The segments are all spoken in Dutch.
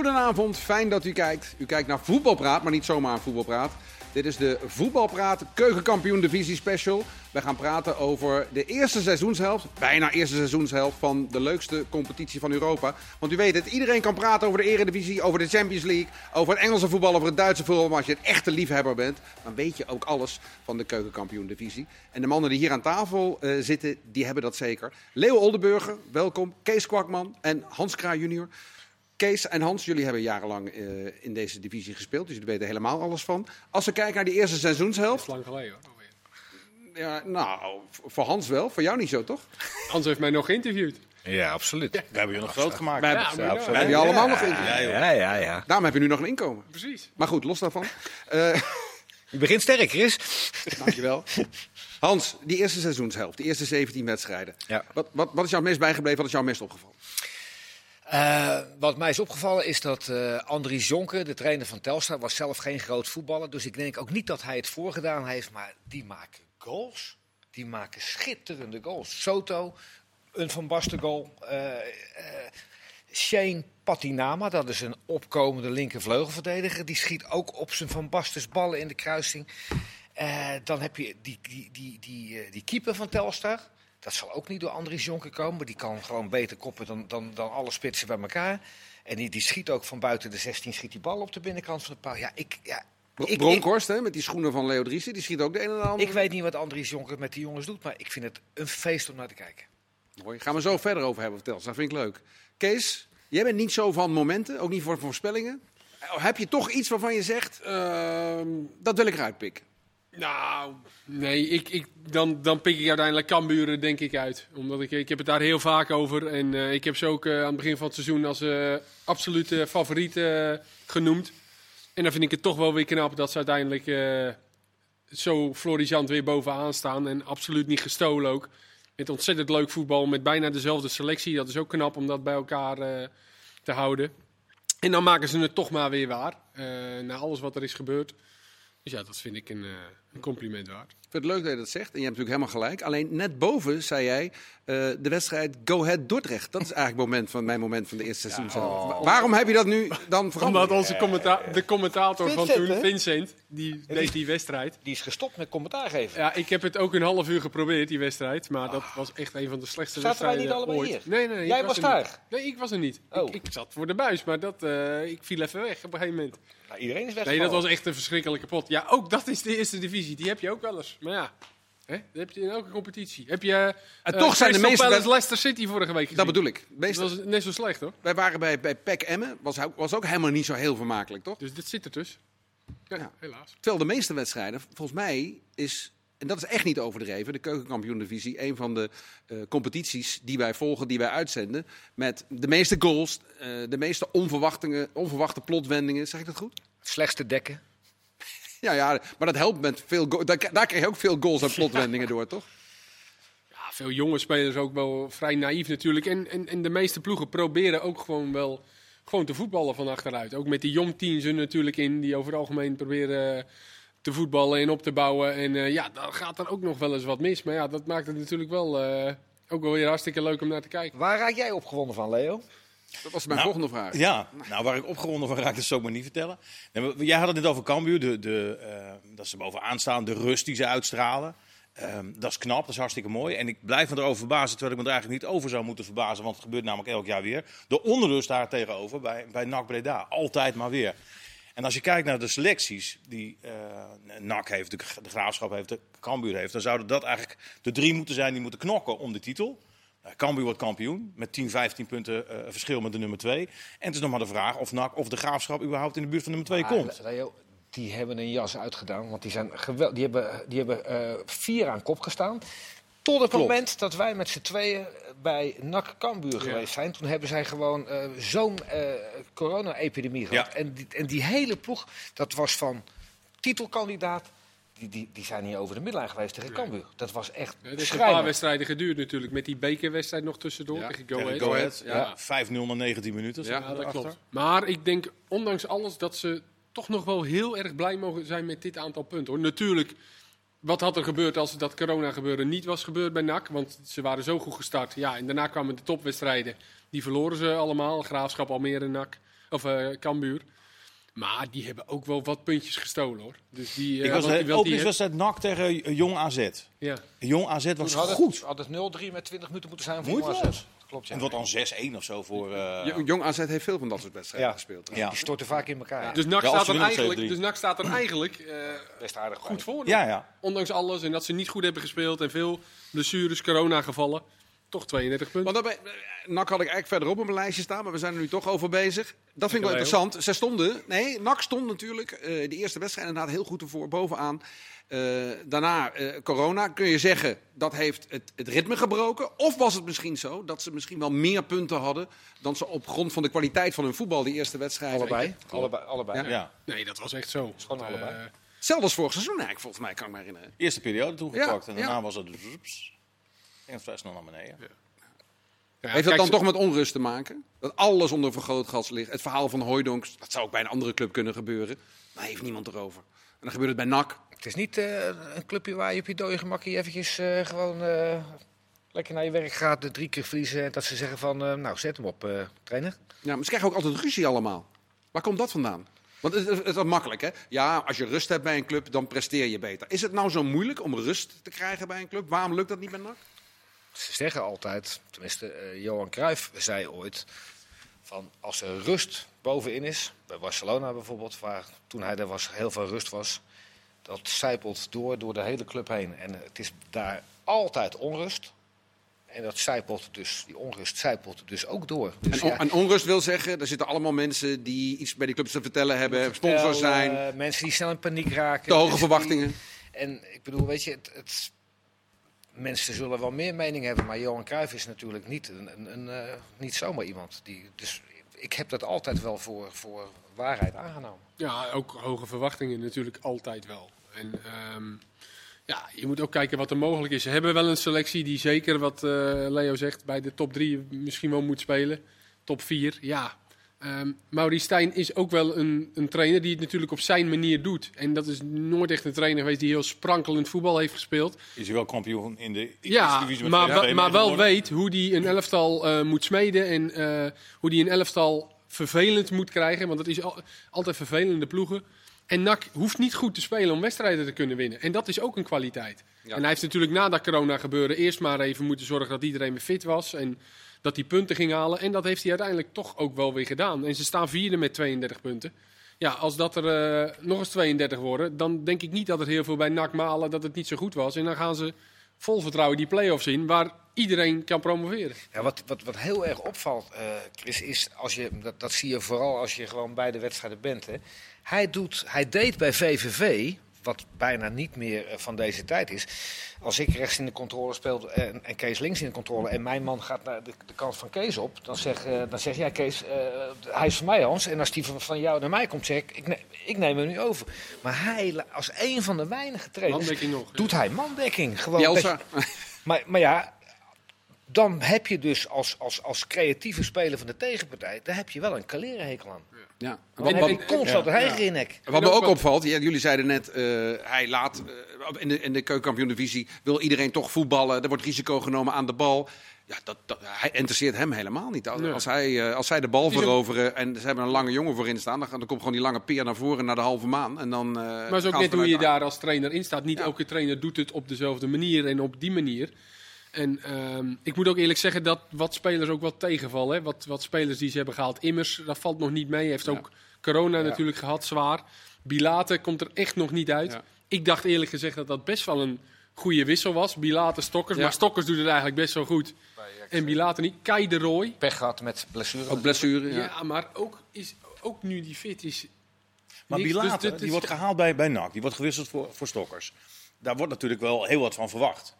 Goedenavond, fijn dat u kijkt. U kijkt naar Voetbalpraat, maar niet zomaar een Voetbalpraat. Dit is de Voetbalpraat Keukenkampioen Divisie Special. We gaan praten over de eerste seizoenshelft, bijna eerste seizoenshelft van de leukste competitie van Europa. Want u weet het, iedereen kan praten over de Eredivisie, over de Champions League, over het Engelse voetbal, over het Duitse voetbal. Maar als je een echte liefhebber bent, dan weet je ook alles van de Keukenkampioen Divisie. En de mannen die hier aan tafel eh, zitten, die hebben dat zeker. Leo Oldenburger, welkom. Kees Kwakman en Hans Kraai junior. Kees en Hans, jullie hebben jarenlang eh, in deze divisie gespeeld, dus jullie weten helemaal alles van. Als we kijken naar die eerste Dat seizoenshelft, is lang geleden hoor. ja, nou, voor Hans wel, voor jou niet zo, toch? Hans heeft mij nog geïnterviewd. Ja, absoluut. We hebben je nog groot gemaakt. We hebben, Ja, we maar ja. hebben je allemaal nog in. Ja, ja, ja, ja. Daarom heb je nu nog een inkomen. Precies. Maar goed, los daarvan. Eh, Je begint sterk, Chris. dankjewel. Hans, die eerste seizoenshelft, die eerste 17 wedstrijden. Ja. Wat, wat, wat is jou het meest bijgebleven, wat is jou het meest opgevallen? Eh, wat mij is opgevallen is dat eh Andries Jonker, de trainer van Telstar, was zelf geen groot voetballer. Dus ik denk ook niet dat hij het voorgedaan heeft. Maar die maken goals. Die maken schitterende goals. Soto, een Van Basten goal. eh, Shane Patinama, dat is een opkomende linkervleugelverdediger. Die schiet ook op zijn Van Bastens ballen in de kruising. Dan heb je die, die, die, die, die keeper van Telstar. Dat zal ook niet door Andries Jonker komen. Maar die kan gewoon beter koppen dan, dan, dan alle spitsen bij elkaar. En die, die schiet ook van buiten de 16 schiet die bal op de binnenkant van de paal. Ja, ik, ja, ik, Bronkhorst, hè, met die schoenen van Leo Driessen, die schiet ook de een en de ander. ik weet niet wat Andries Jonker met die jongens doet. Maar ik vind het een feest om naar te kijken. Mooi. Gaan we zo verder over hebben, vertel. Dat vind ik leuk. Kees, jij bent niet zo van momenten, ook niet voor voorspellingen. Eh, Heb je toch iets waarvan je zegt, Ehm, dat wil ik eruit pikken? Nou, nee, ik, ik, dan, dan pik ik uiteindelijk Cambuur denk ik uit. Omdat ik, ik heb het daar heel vaak over. En eh, ik heb ze ook eh, aan het begin van het seizoen als eh, absolute favoriet genoemd. En dan vind ik het toch wel weer knap dat ze uiteindelijk zo florissant weer bovenaan staan. En absoluut niet gestolen ook. Met ontzettend leuk voetbal, met bijna dezelfde selectie. Dat is ook knap om dat bij elkaar te houden. En dan maken ze het toch maar weer waar. na alles wat er is gebeurd. Dus ja, dat vind ik een, eh, een compliment waard. Ik vind het leuk dat je dat zegt. En je hebt natuurlijk helemaal gelijk. Alleen net boven zei jij eh, de wedstrijd Go Ahead Dordrecht. Dat is eigenlijk het moment van, mijn moment van de eerste seizoen. zelf. Wa- Waarom heb je dat nu dan veranderd? Omdat onze commenta de commentator van toen, hè? Vincent, die deed die wedstrijd. Die is gestopt met commentaar geven. Ja, ik heb het ook een half uur geprobeerd, die wedstrijd. Maar dat was echt een van de slechtste Zaten wij wedstrijden niet allebei ooit. hier? Nee, nee, nee. Jij was daar? niet. Nee, ik was er niet. Oh. Ik, ik zat voor de buis, maar dat, eh, ik viel even weg op een gegeven moment. Nou, iedereen is Nee, weggevallen. dat was echt een verschrikkelijke pot. Ja, ook dat is de eerste divisie. Die heb je ook wel eens. Maar ja, hè, dat heb je in elke competitie. Heb je En eh, toch zijn de meeste Palace Leicester City vorige week gezien? Dat bedoel ik. Dat was net zo slecht, hoor. wij waren bij, bij PEC Emmen. Was, ook- was ook helemaal niet zo heel vermakelijk, toch? Dus dit zit er dus. Ja, Ja. helaas. Terwijl de meeste wedstrijden, volgens mij, is. En dat is echt niet overdreven. De keukenkampioen-divisie, een van de eh, competities die wij volgen, die wij uitzenden. Met de meeste goals, eh, de meeste onverwachtingen, onverwachte plotwendingen. Zeg ik dat goed? Slechtste dekken. Ja, ja, maar dat helpt met veel daar, daar krijg je ook veel goals en plotwendingen door, toch? Ja, veel jonge spelers ook wel vrij naïef natuurlijk. En, en, en de meeste ploegen proberen ook gewoon wel gewoon te voetballen van achteruit. Ook met die jong teams er natuurlijk in, die over het algemeen proberen eh, te voetballen en op te bouwen. En eh, ja, dan gaat er ook nog wel eens wat mis. Maar ja, dat maakt het natuurlijk wel eh, ook wel weer hartstikke leuk om naar te kijken. Waar raak jij opgewonden van, Leo? Dat was mijn Nou, volgende vraag. Ja, nou waar ik opgewonden van raak, dat zou ik maar niet vertellen. Jij had het net over Cambuur, de, de, eh, dat ze bovenaan staan, de rust die ze uitstralen. Ehm, dat is knap, dat is hartstikke mooi. En ik blijf me erover verbazen, terwijl ik me er eigenlijk niet over zou moeten verbazen. Want het gebeurt namelijk elk jaar weer. De onrust daar tegenover bij, bij NAC Breda. Altijd maar weer. En als je kijkt naar de selecties die eh NAC heeft, de, de Graafschap heeft, de Cambuur heeft... dan zouden dat eigenlijk de drie moeten zijn die moeten knokken om de titel. Uh, Cambuur wordt kampioen met 10, 15 punten eh, verschil met de nummer 2. En het is nog maar de vraag of NAC of de Graafschap überhaupt in de buurt van nummer 2 Ah, komt. Leo, die hebben een jas uitgedaan. Want die, zijn gewel die hebben, die hebben eh, vier aan kop gestaan. Tot het Klopt. moment dat wij met z'n tweeën bij NAC Cambuur geweest zijn. Toen hebben zij gewoon eh, zo'n eh, corona-epidemie gehad. Ja. En, die, en die hele ploeg, dat was van titelkandidaat. Die, die, die zijn hier over de middenlijn geweest tegen Cambuur. Dat was echt Het heeft een paar wedstrijden geduurd natuurlijk. Met die bekerwedstrijd nog tussendoor Ja, tegen Go Ahead. Go Ahead, Ja. ja. 5-0 na 19 minuten. Ja. Ja, dat klopt. Maar ik denk, ondanks alles, dat ze toch nog wel heel erg blij mogen zijn met dit aantal punten. Hoor. Natuurlijk, wat had er gebeurd als dat corona gebeuren niet was gebeurd bij NAC? Want ze waren zo goed gestart. Ja, en daarna kwamen de topwedstrijden. Die verloren ze allemaal. Graafschap, Almere, NAC. Of eh Cambuur. Maar die hebben ook wel wat puntjes gestolen hoor. Dus die, eh, Ik was wat wat die- openingswedstrijd NAC tegen eh, Jong AZ. ja. Jong AZ was had goed. het, had het 0-3 met 20 minuten moeten zijn voor. AZ. Klopt, ja. En het wordt dan 6-1 of zo voor... eh, Jong- Jong AZ heeft veel van dat soort wedstrijden Ja. gespeeld. ja. Die storten vaak in elkaar. Dus NAC staat, er eigenlijk, 2-3. dus NAC staat er eigenlijk eh, Best aardig goed bij. voor. ja, ja. Ondanks alles en dat ze niet goed hebben gespeeld en veel blessures, corona gevallen. Toch 32 punten. Want daarbij, eh, NAC had ik eigenlijk verderop op mijn lijstje staan, maar we zijn er nu toch over bezig. Dat vind ik wel interessant. Zij stonden, nee, NAC stond natuurlijk eh, de eerste wedstrijd inderdaad heel goed ervoor, bovenaan. Eh, daarna eh, corona, kun je zeggen, dat heeft het, het ritme gebroken. Of was het misschien zo dat ze misschien wel meer punten hadden dan ze op grond van de kwaliteit van hun voetbal die eerste wedstrijd. Allebei. Allebei. allebei. Ja. ja. Nee, dat was echt zo. gewoon allebei. eh, Hetzelfde als vorig seizoen eigenlijk, volgens mij, kan ik me herinneren. Eerste periode toegepakt Ja, en daarna ja. was het... Rups, en vrij snel naar beneden. ja, Heeft dat dan ze- toch met onrust te maken? Dat alles onder vergrootglas ligt. Het verhaal van Hooydonks, dat zou ook bij een andere club kunnen gebeuren. Maar heeft niemand erover. En dan gebeurt het bij NAC. Het is niet eh, een clubje waar je op je dode gemakje eventjes eh, gewoon eh, lekker naar je werk gaat, de drie keer verliezen. En dat ze zeggen van, eh, nou zet hem op, eh, trainer. Ja, maar ze krijgen ook altijd ruzie allemaal. Waar komt dat vandaan? Want het, het, het is makkelijk, hè? Ja, als je rust hebt bij een club, dan presteer je beter. Is het nou zo moeilijk om rust te krijgen bij een club? Waarom lukt dat niet bij NAC? Ze zeggen altijd, tenminste eh, Johan Cruijff zei ooit, van als er rust bovenin is, bij Barcelona bijvoorbeeld, waar toen hij er was heel veel rust was, dat zijpelt door, door de hele club heen. En het is daar altijd onrust. En dat zijpelt dus, die onrust zijpelt dus ook door. Dus En, on- en onrust wil zeggen, er zitten allemaal mensen die iets bij die clubs te vertellen hebben, sponsors zijn, eh, mensen die snel in paniek raken. te hoge die- verwachtingen. En ik bedoel, weet je, het, het- mensen zullen wel meer mening hebben, maar Johan Cruijff is natuurlijk niet, een, een, eh, niet zomaar iemand. Die, dus ik heb dat altijd wel voor, voor waarheid aangenomen. Ja, ook hoge verwachtingen natuurlijk altijd wel. En ehm, ja, je moet ook kijken wat er mogelijk is. Ze hebben wel een selectie die zeker, wat eh, Leo zegt, bij de top 3 misschien wel moet spelen. Top 4, ja. Ehm Maurice Stijn is ook wel een, een trainer die het natuurlijk op zijn manier doet. En dat is nooit echt een trainer geweest die heel sprankelend voetbal heeft gespeeld. Is hij wel kampioen in de eerste Ja, divisie met maar, VVV wel- maar wel weet hoe die een elftal eh, moet smeden en eh, hoe die een elftal vervelend moet krijgen. Want dat is al- altijd vervelende ploegen. En NAC hoeft niet goed te spelen om wedstrijden te kunnen winnen. En dat is ook een kwaliteit. Ja. En hij heeft natuurlijk na dat corona gebeuren eerst maar even moeten zorgen dat iedereen weer fit was. En dat hij punten ging halen. En dat heeft hij uiteindelijk toch ook wel weer gedaan. En ze staan vierde met 32 punten. Ja, als dat er eh, nog eens 32 worden, dan denk ik niet dat er heel veel bij NAC malen dat het niet zo goed was. En dan gaan ze vol vertrouwen die play-offs in, waar iedereen kan promoveren. Ja, wat, wat, wat heel erg opvalt, eh, Chris, is als je, dat, dat zie je vooral als je gewoon bij de wedstrijden bent. Hè. Hij, doet, hij deed bij VVV, wat bijna niet meer eh, van deze tijd is. Als ik rechts in de controle speel en, en Kees links in de controle en mijn man gaat naar de, de kant van Kees op, dan zeg, eh, dan zeg jij Kees, eh, hij is van mij Hans. En als die van, van jou naar mij komt, zeg ik, ik, ne- ik neem hem nu over. Maar hij, als een van de weinige trainers, Mandekking nog. doet hij mandekking. Gewoon Bielsa. maar, maar ja, dan heb je dus als, als, als creatieve speler van de tegenpartij, daar heb je wel een kalerenhekel aan. Ja. Dan Wat, heb je constant ja. een innek. wat me ook opvalt, ja, jullie zeiden net, eh, hij laat eh, in de, in de keukenkampioen-divisie wil iedereen toch voetballen. Er wordt risico genomen aan de bal. Ja, dat, dat, hij interesseert hem helemaal niet. Als, Nee. als, hij, eh, als zij de bal veroveren en ze hebben een lange jongen voorin staan, dan, dan komt gewoon die lange peer naar voren naar de halve maan. En dan, eh, Maar het is ook net hoe je daar als trainer in staat. Niet Ja. elke trainer doet het op dezelfde manier en op die manier. En ehm, ik moet ook eerlijk zeggen dat wat spelers ook wel tegenvallen. Hè. Wat, wat spelers die ze hebben gehaald. Immers, dat valt nog niet mee. Heeft Ja. ook corona natuurlijk gehad, zwaar. Bilate komt er echt nog niet uit. Ja. Ik dacht eerlijk gezegd dat dat best wel een goede wissel was. Bilate, Stokkers. Ja. Maar Stokkers doet het eigenlijk best wel goed. En Bilate niet. Kai de Roy. Pech gehad met blessure. Ook blessure. Ja, Ja. maar ook, is, ook nu die fit is... Maar niks. Bilate, Dus dit die is- wordt gehaald bij, bij NAC. Die wordt gewisseld voor, voor Stokkers. Daar wordt natuurlijk wel heel wat van verwacht.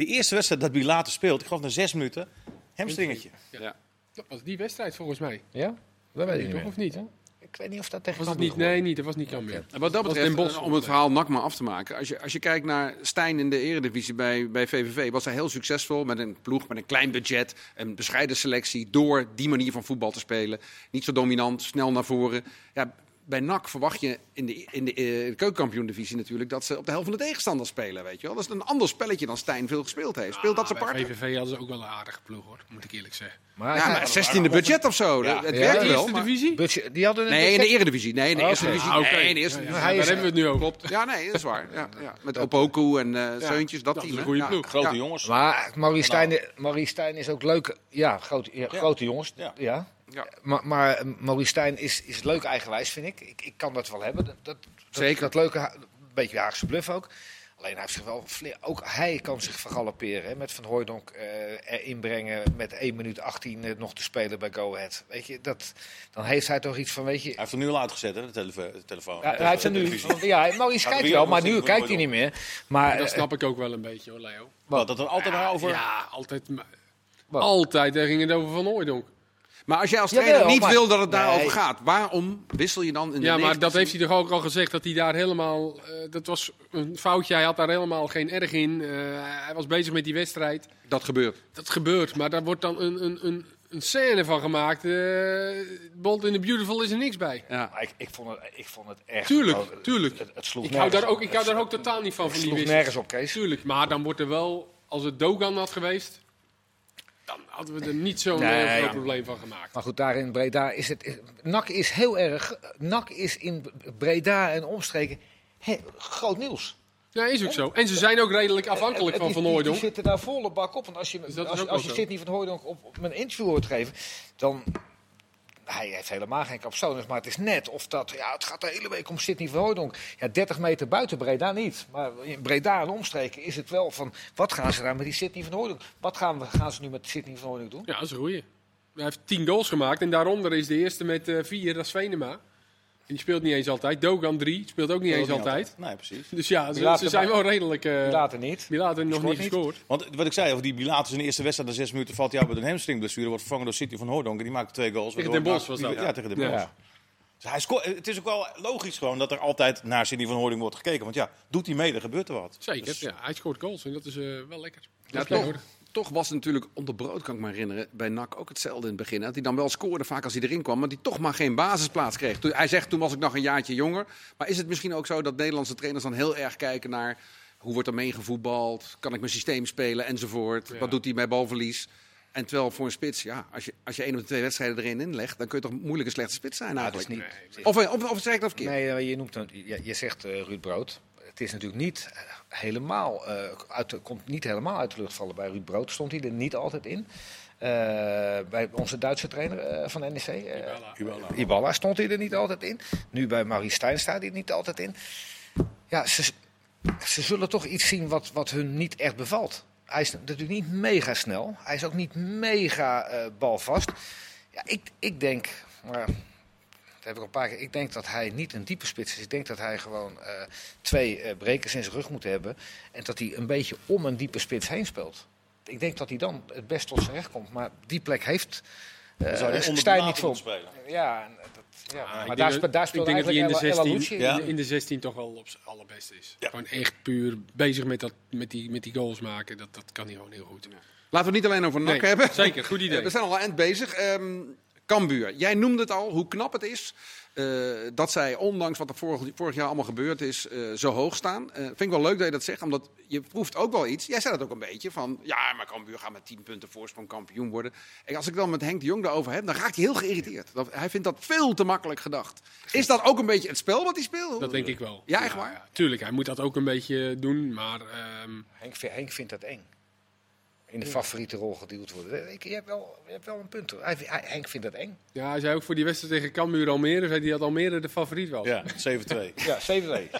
De eerste wedstrijd dat Bilate speelt, ik geloof na zes minuten, hamstringetje. Ja. Dat was die wedstrijd volgens mij. Ja? Dat weet ik Toch of meer. niet? Ik weet niet of dat tegen Was het niet? Nee, niet. Dat was niet Cambuur. En wat dat betreft, Bosch eh, om het verhaal NAC maar af te maken. Als je, als je kijkt naar Stijn in de eredivisie bij, bij VVV, was hij heel succesvol met een ploeg, met een klein budget, een bescheiden selectie, door die manier van voetbal te spelen. Niet zo dominant, snel naar voren. Ja, bij NAC verwacht je in de, in de, eh, de keukenkampioen-divisie natuurlijk dat ze op de helft van de tegenstander spelen. Weet je wel? Dat is een ander spelletje dan Stijn veel gespeeld heeft. Speelt dat ze Ah, bij part? VVV hadden ze ook wel een aardige ploeg hoor, moet ik eerlijk zeggen. Maar, Ja, maar 16e budget of zo. Ja. Dat- het Ja, werkt de wel. Eerste maar- divisie? budget- die hadden een Nee, in de eredivisie. Nee, in de eerste divisie. Ah, oké. Nee, in de eerste Ja, ja, divisie. daar is- hebben we het nu over. Klopt. Ja, nee, dat is waar. Ja, ja. Met Opoku en eh Seuntjes, dat, dat is team. een hè? goede Ja. ploeg. Grote Ja. jongens. Maar Maurice Stijn, is ook leuk. Ja, grote, ja, grote jongens. Ja. Ja. Maar, maar eh, Maurice Stijn is, is leuk eigenwijs, vind ik. ik. Ik kan dat wel hebben. Dat, dat, Zeker. Dat, leuke, een beetje Haagse bluff ook. Alleen hij heeft zich wel ook hij kan zich vergalopperen. Hè, met Van Hooydonk eh erin brengen met 1 minuut 18 eh, nog te spelen bij Go Ahead. Weet je, dat, dan heeft hij toch iets van, weet je... Hij heeft er nu al uitgezet, hè, de, telefo- de telefoon. Ja, hij heeft er nu, ja, Maurice kijkt wel, maar nu kijkt hij niet meer. Maar Dat eh, snap ik ook wel een beetje hoor, Leo. Wat, dat er altijd maar over... Ja, altijd. Wat? Altijd, daar ging het over Van Hooijdonk. Maar als jij als Jawel, trainer niet maar- wil dat het daarover Nee. gaat, waarom wissel je dan in de Ja, maar dat 90ste? heeft hij toch ook al gezegd dat hij daar helemaal. eh, dat was een foutje. Hij had daar helemaal geen erg in. Eh, hij was bezig met die wedstrijd. Dat gebeurt. Dat gebeurt, maar daar wordt dan een, een, een, een scène van gemaakt. Eh Bold in the Beautiful is er niks bij. Ja. maar ik, ik, vond het, ik vond het echt... Tuurlijk, tuurlijk. Het, het sloeg Ik hou nergens daar ook, ik hou daar ook totaal niet van, Het van die sloeg nergens op, Kees. Tuurlijk, maar dan wordt er wel, als het Dogan had geweest, dan hadden we er niet zo'n Nee, eh, groot probleem van gemaakt. Maar goed, daar in Breda is het... NAC is heel erg... NAC is in Breda en omstreken groot nieuws. Ja, is ook zo. En ze zijn ook redelijk afhankelijk Het van is- Van die- Hooijdonk. Die zitten daar volle bak op. Want als je, als, als je. Sidney van Hooijdonk op, op een interview hoort geven, dan... Hij heeft helemaal geen capsones, maar het is net of dat... Ja, het gaat de hele week om Sidney van. Ja, 30 meter buiten Breda niet. Maar in Breda en omstreken is het wel van... Wat gaan ze daar met die Sidney van Hooijdonk? Wat gaan, we, gaan ze nu met Sidney van Hooijdonk doen? Ja, dat is goeie. Hij heeft tien goals gemaakt en daaronder is de eerste met eh, vier, dat is Venema. Die speelt niet eens altijd. Dogan drie, speelt ook niet eens altijd. Nee, precies. Dus ja, ze, zijn wel redelijk... eh Later niet. die laten nog niet niet. gescoord. Want wat ik zei over die Bilatus in de eerste wedstrijd, na zes minuten valt hij uit met een hamstringblessure. Wordt vervangen door City van Hooydonk en die maakt twee goals. Tegen Den Bosch was dat, Ja, tegen Den Ja. Bosch. Dus hij scoort, het is ook wel logisch gewoon dat er altijd naar Sidney van Hooydonk wordt gekeken. Want ja, doet hij mee, dan gebeurt er wat. Zeker, Dus- ja, hij scoort goals en dat is eh, wel lekker. Ja, Dat is toch, was het natuurlijk onder brood, kan ik me herinneren, bij NAC ook hetzelfde in het begin. Dat hij dan wel scoorde vaak als hij erin kwam, maar die toch maar geen basisplaats kreeg. Toen, hij zegt, toen was ik nog een jaartje jonger. Maar is het misschien ook zo dat Nederlandse trainers dan heel erg kijken naar... hoe wordt er meegevoetbald, kan ik mijn systeem spelen enzovoort. Ja. Wat doet hij bij balverlies? En terwijl voor een spits, ja, als je, als je één of twee wedstrijden erin inlegt... dan kun je toch moeilijk een slechte spits zijn Ja, dat is eigenlijk. niet... Of, of, of zeg ik dat verkeerd? Nee, je, noemt een, je, je zegt eh, Ruud Brood. Het is natuurlijk niet eh, helemaal, eh, uit, de- komt niet helemaal uit de lucht vallen. Bij Ruud Brood stond hij er niet altijd in. Eh, bij onze Duitse trainer van NEC, eh, Ibala. Ibala. Ibala, stond hij er niet altijd in. Nu bij Marie Stijn staat hij er niet altijd in. Ja, ze, ze zullen toch iets zien wat, wat hun niet echt bevalt. Hij is natuurlijk niet mega snel. Hij is ook niet mega eh, balvast. Ja, ik, ik denk, maar dat heb ik een paar keer. Ik denk dat hij niet een diepe spits is. Ik denk dat hij gewoon eh, twee eh, brekers in zijn rug moet hebben. En dat hij een beetje om een diepe spits heen speelt. Ik denk dat hij dan het best tot zijn recht komt. Maar die plek heeft uh, zou hij Stijn niet voor. spelen. Ja, en dat, ja. Ah, maar daar, dat- spe- daar ik speelt denk dat hij in de eigenlijk El- El 16, Alouchi. Ja. in de 16 toch wel op zijn allerbeste is. Ja. Gewoon echt puur bezig met, dat, met, die, met die goals maken. Dat, dat kan hij gewoon heel goed. Laten we het niet alleen over NAC Nee, hebben. zeker, goed idee. We zijn al aan het bezig. Ehm Cambuur, jij noemde het al, hoe knap het is eh, dat zij, ondanks wat er vorig, vorig jaar allemaal gebeurd is, eh, zo hoog staan. Eh, vind ik wel leuk dat je dat zegt, omdat je proeft ook wel iets. Jij zei dat ook een beetje, van ja, maar Cambuur gaat met 10 punten voorsprong kampioen worden. En als ik dan met Henk de Jong daarover heb, dan raakt hij heel geïrriteerd. Dat, hij vindt dat veel te makkelijk gedacht. Is dat ook een beetje het spel wat hij speelt? Dat denk ik wel. Ja, echt waar? tuurlijk, hij moet dat ook een beetje doen. Maar ehm, Henk, Henk vindt dat eng. In de favoriete rol geduwd worden. Ik, je, hebt wel, je hebt wel een punt. hoor. Hij, hij- Henk vindt dat eng. ja, hij zei ook voor die wedstrijd tegen Cambuur Almere, zei hij dat Almere de favoriet was. Ja, 7-2. Ja, 7-2.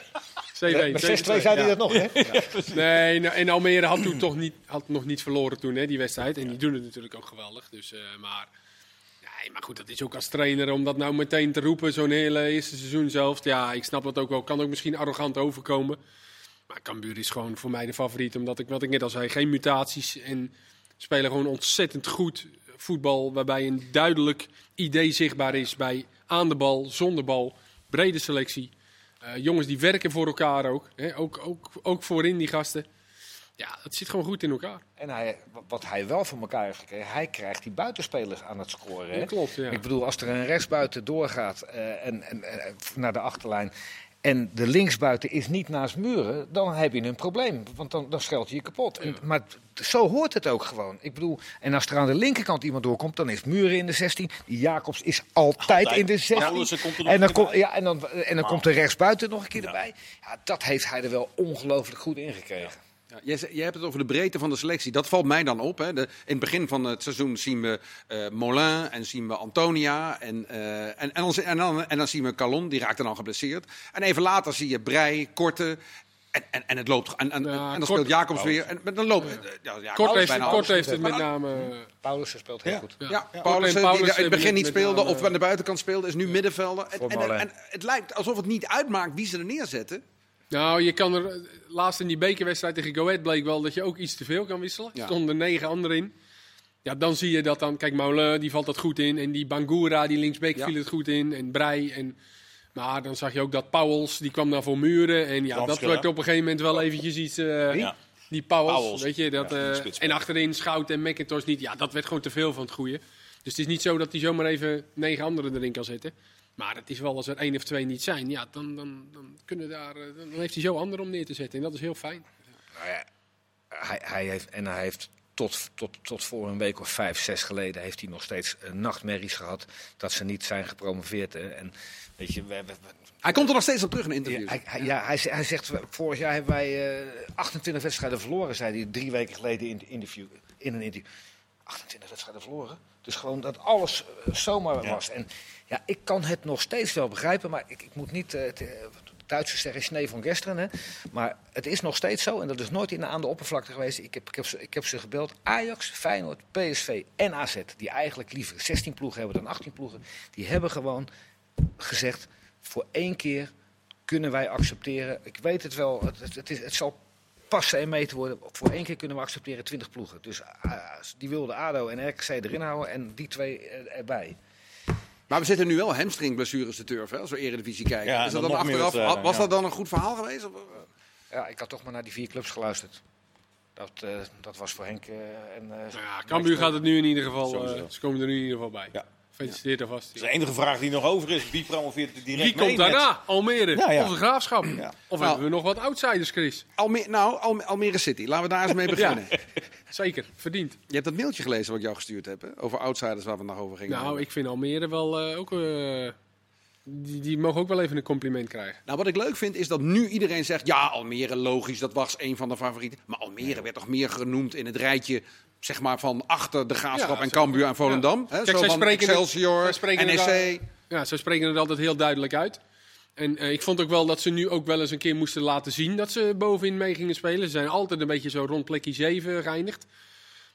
7-1, Met 6-2 7-2, zei hij ja. dat nog, hè? Nee, nou, en Almere had toen toch niet, had nog niet verloren toen, hè, die wedstrijd. En die doen het natuurlijk ook geweldig. Dus, eh, maar, nee, maar goed, dat is ook als trainer om dat nou meteen te roepen, zo'n hele eerste seizoen zelfs. Ja, ik snap dat ook wel. Kan ook misschien arrogant overkomen. Maar Cambuur is gewoon voor mij de favoriet. Omdat ik, wat ik net al zei, geen mutaties. En spelen gewoon ontzettend goed voetbal. Waarbij een duidelijk idee zichtbaar is bij aan de bal, zonder bal. Brede selectie. Eh, jongens die werken voor elkaar ook. Hè? Ook, ook. Ook voorin die gasten. Ja, het zit gewoon goed in elkaar. En hij, wat hij wel voor elkaar heeft gekregen, hij krijgt die buitenspelers aan het scoren. Hè? Ja, klopt, ja. Ik bedoel, als er een rechtsbuiten doorgaat eh, en, en, en naar de achterlijn. En de linksbuiten is niet naast muren, dan heb je een probleem. Want dan, dan scheld je je kapot. En, maar zo hoort het ook gewoon. Ik bedoel, en als er aan de linkerkant iemand doorkomt, dan is Muren in de 16. Die Jacobs is altijd, Altijd. in de 16. Paulussen komt er nog en dan, komt- ja, en dan, en dan komt de rechtsbuiten nog een keer erbij. Ja, dat heeft hij er wel ongelooflijk goed in gekregen. Ja, jij, hebt het over de breedte van de selectie. Dat valt mij dan op. Hè. De, in het begin van het seizoen zien we eh Molin en zien we Antonia. En, eh, en, en, dan, en, dan, en dan zien we Calon, die raakte dan geblesseerd. En even later zie je Brei, Korte. En, en, en het loopt. En, en, Ja, en dan Kort- speelt Jacobs weer. En dan loopt. eh, Ja, Jacobs Kort heeft, bijna Kort alles. heeft het met name... Paulus speelt heel Ja. goed. Ja, Paulus, die in het begin niet speelde name- of aan de buitenkant speelde, is nu middenvelder. En, en het lijkt alsof het niet uitmaakt wie ze er neerzetten. Nou, je kan er... eh, Laatst in die bekerwedstrijd tegen Go Ahead bleek wel dat je ook iets te veel kan wisselen. Ja. Stonden negen anderen in. Ja, dan zie je dat dan... Kijk, Moulin, die valt dat goed in. En die Bangura, die linksbeek, Ja. viel het goed in. En Brei. En, maar dan zag je ook dat Pauwels, die kwam dan voor muren. En ja, dat werd op een gegeven moment wel eventjes iets... eh, Ja. Die Pauwels, Pauwels. weet je. Dat, die eh, en achterin Schout en McIntosh niet. Ja, dat werd gewoon te veel van het goede. Dus het is niet zo dat hij zomaar even negen anderen erin kan zetten. Maar het is wel als er één of twee niet zijn, ja, dan, dan, dan, kunnen daar, eh, dan heeft hij zo anderen om neer te zetten. En dat is heel fijn. Nou ja, hij, hij heeft, en hij heeft tot, tot, tot voor een week of vijf, zes geleden heeft hij nog steeds eh, nachtmerries gehad dat ze niet zijn gepromoveerd. hè. En weet je, we, we- we- Hij komt er nog steeds op terug in ja, interviews. hij, hij- ja, hij, zegt, vorig jaar hebben wij eh, 28 wedstrijden verloren, zei hij drie weken geleden in, de interview, in een interview. 28 wedstrijden verloren? Dus gewoon dat alles eh, zomaar Ja. was. En ja, ik kan het nog steeds wel begrijpen, maar ik, ik moet niet... eh, eh, Duitsers zeggen Schnee van gisteren, hè? maar het is nog steeds zo en dat is nooit in, aan de oppervlakte geweest. Ik heb, ik, heb ze, gebeld. Ajax, Feyenoord, PSV en AZ, die eigenlijk liever 16 ploegen hebben dan 18 ploegen, die hebben gewoon gezegd: voor één keer kunnen wij accepteren. Ik weet het wel, het, het, is, het zal passen en meten worden. Voor één keer kunnen we accepteren 20 ploegen. Dus ah, die wilden ADO en RKC erin houden en die twee eh, erbij. Maar we zitten nu wel hamstringblessures te turven, als we Eredivisie kijken. Ja, is en dat dan dan nog meer achteraf, wedstrijden, was ja. dat dan een goed verhaal geweest? Of, eh? Ja, ik had toch maar naar die vier clubs geluisterd. Dat, eh, dat was voor Henk eh, en... eh, Nou ja, Cambuur gaat het nu in ieder geval, eh, ze komen er nu in ieder geval bij. Ja. Gefeliciteerd alvast. Dus de enige vraag die nog over is, wie promoveert er direct Wie komt mee met- daarna? Almere Ja, ja. of de Graafschap? Of Nou. hebben we nog wat outsiders, Chris? Alme nou, Alme- Almere City. Laten we daar eens mee beginnen. Zeker, verdiend. Je hebt dat mailtje gelezen wat ik jou gestuurd heb, hè? over outsiders waar we het nog over gingen. Nou, ik vind Almere wel eh, ook... eh, die, die mogen ook wel even een compliment krijgen. Nou, wat ik leuk vind is dat nu iedereen zegt: ja, Almere, logisch, dat was een van de favorieten. Maar Almere werd toch meer genoemd in het rijtje. Zeg maar van achter de Graafschap Ja, en Cambuur en Volendam. Hè? Kijk, Zo zij van spreken het- Excelsior, zij spreken het NEC. Ja, ze spreken het altijd heel duidelijk uit. En eh, ik vond ook wel dat ze nu ook wel eens een keer moesten laten zien dat ze bovenin mee gingen spelen. Ze zijn altijd een beetje zo rond plekje 7 geëindigd.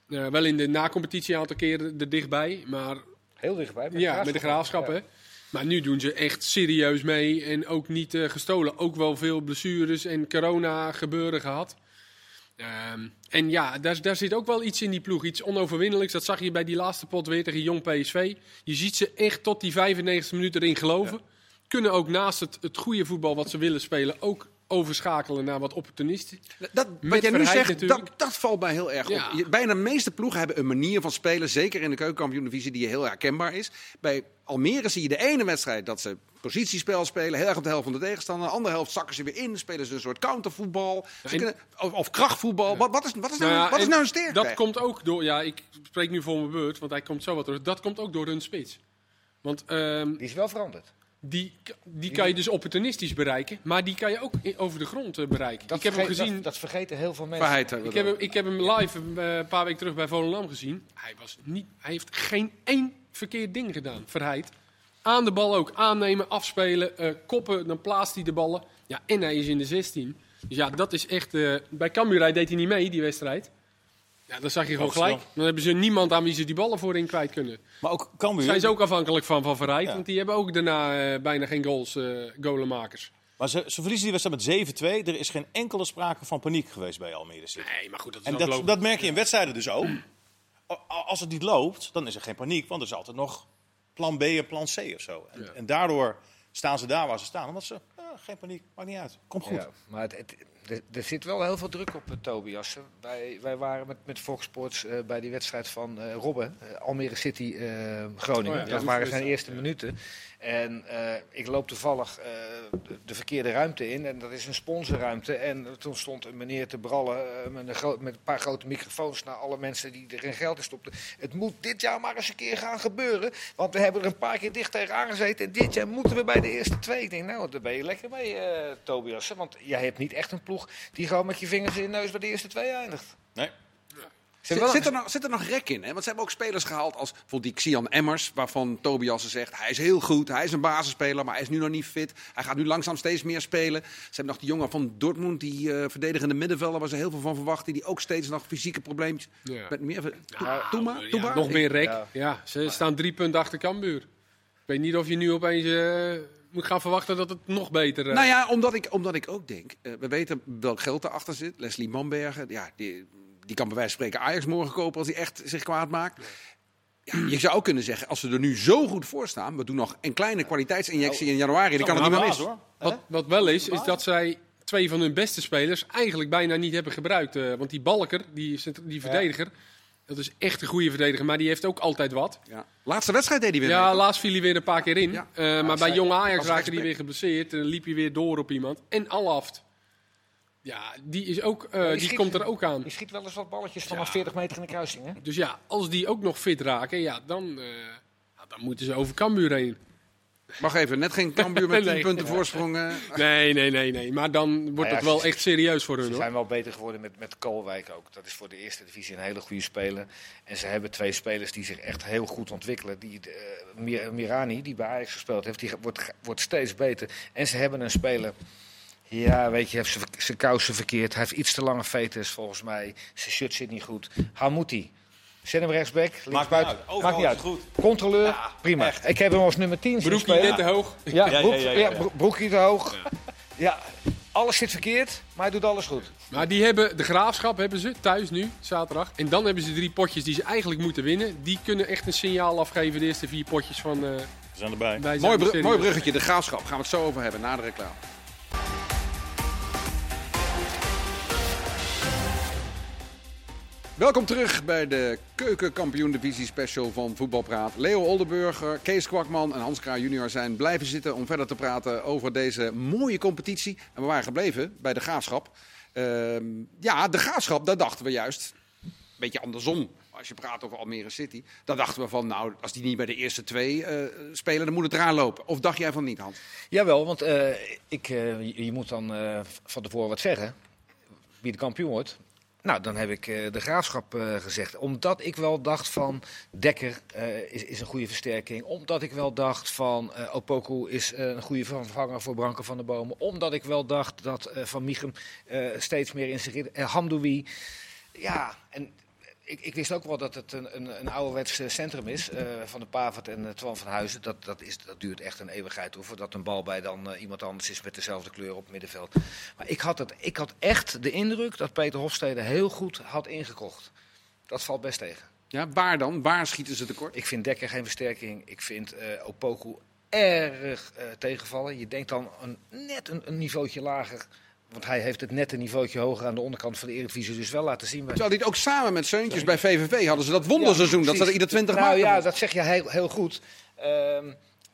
Eh, wel in de nacompetitie een aantal keren er dichtbij. Maar Heel dichtbij. ja, met de graafschap. Ja. Hè. Maar nu doen ze echt serieus mee en ook niet eh, gestolen. Ook wel veel blessures en corona gebeuren gehad. Ehm, en ja, daar, daar zit ook wel iets in die ploeg. Iets onoverwinnelijks. Dat zag je bij die laatste pot weer tegen Jong PSV. Je ziet ze echt tot die 95 minuten erin geloven. Kunnen ook naast het, het goede voetbal wat ze willen spelen... ook overschakelen naar wat opportunistisch. Dat, wat jij nu zegt, dat, dat valt mij heel erg Ja. op. Je- Bijna de meeste ploegen hebben een manier van spelen, zeker in de keukenkampioen-divisie, die heel herkenbaar is. Bij Almere zie je de ene wedstrijd dat ze positiespel spelen, heel erg op de helft van de tegenstander. De andere helft zakken ze weer in, spelen ze een soort countervoetbal ze en- kunnen, of, of krachtvoetbal. Wat, wat, is, wat, is, nou, Nou wat is nou een sterkte? Dat komt ook door... Ja, ik spreek nu voor mijn beurt, want hij komt zo wat terug. Dat komt ook door hun spits. Want ehm, Die is wel veranderd. Die, die kan je dus opportunistisch bereiken, maar die kan je ook over de grond eh, bereiken. Dat, ik heb hem gezien, dat, dat vergeten heel veel mensen. Verheid ik heb, hem, ik heb hem live eh, een paar weken terug bij Volendam gezien. Hij, was niet, hij heeft geen één verkeerd ding gedaan, Verheid. Aan de bal ook, aannemen, afspelen, eh, koppen, dan plaatst hij de ballen. Ja, en hij is in de 16. Dus ja, dat is echt... eh, bij Cambuur deed hij niet mee, die wedstrijd. Ja, dan zag je gewoon gelijk. Dan hebben ze niemand aan wie ze die ballen voorin kwijt kunnen. Maar ook Cambuur. Zijn ze ook afhankelijk van Van Verheid, Ja. want die hebben ook daarna eh, bijna geen goals, eh golenmakers. Maar ze, ze verliezen die wedstrijd met 7-2. Er is geen enkele sprake van paniek geweest bij Almere City. Nee, maar goed, dat is En dat, dat merk je in wedstrijden dus ook. Als het niet loopt, dan is er geen paniek. Want er is altijd nog plan B en plan C of zo. En, Ja. en daardoor staan ze daar waar ze staan. Omdat ze, eh, geen paniek, maakt niet uit. Komt goed. Ja, maar het, het- Er, er zit wel heel veel druk op, uh, Tobias. Wij, wij waren met, met Fox Sports uh, bij die wedstrijd van uh, Robben, Almere City Groningen. Oh ja, dat ja, waren zijn eerste minuten. En ik loop toevallig de, de, verkeerde ruimte in. En dat is een sponsorruimte. En toen stond een meneer te brallen met een, met, een paar grote microfoons naar alle mensen die er in geld in stopten. Het moet dit jaar maar eens een keer gaan gebeuren. Want we hebben er een paar keer dicht tegenaan gezeten. En dit jaar moeten we bij de eerste twee. Ik denk, nou, daar ben je lekker mee, Tobias. Want jij hebt niet echt een ploeg die gewoon met je vingers in je neus bij de eerste twee eindigt. Nee. Zit, zit, er nog, zit er nog rek in? Hè? Want ze hebben ook spelers gehaald als bijvoorbeeld die Xian Emmers, waarvan Tobias zegt hij is heel goed, hij is een basisspeler, maar hij is nu nog niet fit. Hij gaat nu langzaam steeds meer spelen. Ze hebben nog die jongen van Dortmund, die uh, verdedigende middenvelder, waar ze heel veel van verwachten, die ook steeds nog fysieke probleempjes. Ja. Met meer, Ja, Toema, ja, Toema? nog meer rek. Ja. Ja. ze staan drie punten achter Cambuur. Ik weet niet of je nu opeens eh, moet gaan verwachten dat het nog beter... eh, Nou ja, omdat ik, omdat ik ook denk, eh, we weten welk geld erachter zit. Leslie Manbergen, ja, die, die kan bij wijze van spreken Ajax morgen kopen als hij echt zich kwaad maakt. Ja, je zou ook kunnen zeggen, als we er nu zo goed voor staan, we doen nog een kleine kwaliteitsinjectie in januari, dan kan het niet meer mis. hoor. Wat, wat wel is, is dat zij twee van hun beste spelers eigenlijk bijna niet hebben gebruikt. Eh, want die Balker, die, die verdediger, dat is echt een goede verdediger, maar die heeft ook altijd wat. Ja. Laatste wedstrijd deed hij weer. Ja, mee. laatst viel hij weer een paar keer in. Ja. Eh, maar bij jonge Ajax raakte hij weer geblesseerd en dan liep hij weer door op iemand. En Alaft. Ja, die, is ook, eh, die schiet- komt er ook aan. Je schiet wel eens wat balletjes vanaf 40 meter in de kruising, hè? Dus ja, als die ook nog fit raken, ja, dan, eh, dan moeten ze over Cambuur heen. Mag even, net geen Cambuur met 10 Nee. punten voorsprong. Nee, nee, nee, nee. Maar dan wordt Nou ja, het wel echt serieus voor hun Ze zijn wel beter geworden met, met Koolwijk ook. Dat is voor de eerste divisie een hele goede speler. En ze hebben twee spelers die zich echt heel goed ontwikkelen. Die, eh, Mir- Mirani, die bij Ajax gespeeld heeft, die wordt, wordt steeds beter. En ze hebben een speler... Ja, weet je, heeft zijn- zijn kousen verkeerd. Hij heeft iets te lange fetus volgens mij. Zijn shirt zit niet goed. Hamouti. Zet hem rechtsback, niet uit. Maakt niet uit. het goed. Controleur, Ja, prima. echt. Ik heb hem als nummer 10 zien Broekie spelen. net te hoog. Ja, Ja, broek, ja, ja, ja, ja. bro- broekje te hoog. Ja. alles zit verkeerd, maar hij doet alles goed. Maar die hebben, de graafschap hebben ze thuis nu, zaterdag. En dan hebben ze drie potjes die ze eigenlijk moeten winnen. Die kunnen echt een signaal afgeven, de eerste vier potjes van... eh We zijn erbij. zijn Mooi, mooi bruggetje, de graafschap. Gaan we het zo over hebben na de reclame. Welkom terug bij de keukenkampioen divisie special van Voetbalpraat. Leo Oldenburger, Kees Kwakman en Hans Kraaij junior zijn blijven zitten om verder te praten over deze mooie competitie. En we waren gebleven bij de graafschap. Ehm, ja, de graafschap, daar dachten we juist een beetje andersom. Als je praat over Almere City, dan dachten we van, nou, als die niet bij de eerste twee eh, spelen, dan moet het eraan lopen. Of dacht jij van niet, Hans? Jawel, want eh, ik, eh, je, moet dan van tevoren wat zeggen. Wie de kampioen wordt. Nou, dan heb ik eh, de graafschap eh, gezegd. Omdat ik wel dacht van Dekker eh, is, is een goede versterking. Omdat ik wel dacht van Opoku is een goede vervanger voor Branko van der Bomen. Omdat ik wel dacht dat Van Michem steeds meer in zich... Hamdoui. Ja, en ik, ik wist ook wel dat het een, een, een ouderwets eh, centrum is eh, van de Pavert en uh, Twan van Huizen. Dat, dat, is, dat duurt echt een eeuwigheid hoor, voordat een bal bij dan iemand anders is met dezelfde kleur op het middenveld. Maar ik had, het, ik had echt de indruk dat Peter Hofstede heel goed had ingekocht. Dat valt best tegen. Ja, waar dan? Waar schieten ze tekort? Ik vind Dekker geen versterking. Ik vind Opoku erg tegenvallen. Je denkt dan een, net een, een niveautje lager. Want hij heeft het net een niveautje hoger aan de onderkant van de Eredivisie dus wel laten zien. Terwijl die het ook samen met Seuntjes bij VVV hadden ze dat wonderseizoen. dat ze er ieder 20 Nou ja, dat zeg je heel, heel goed. Ehm,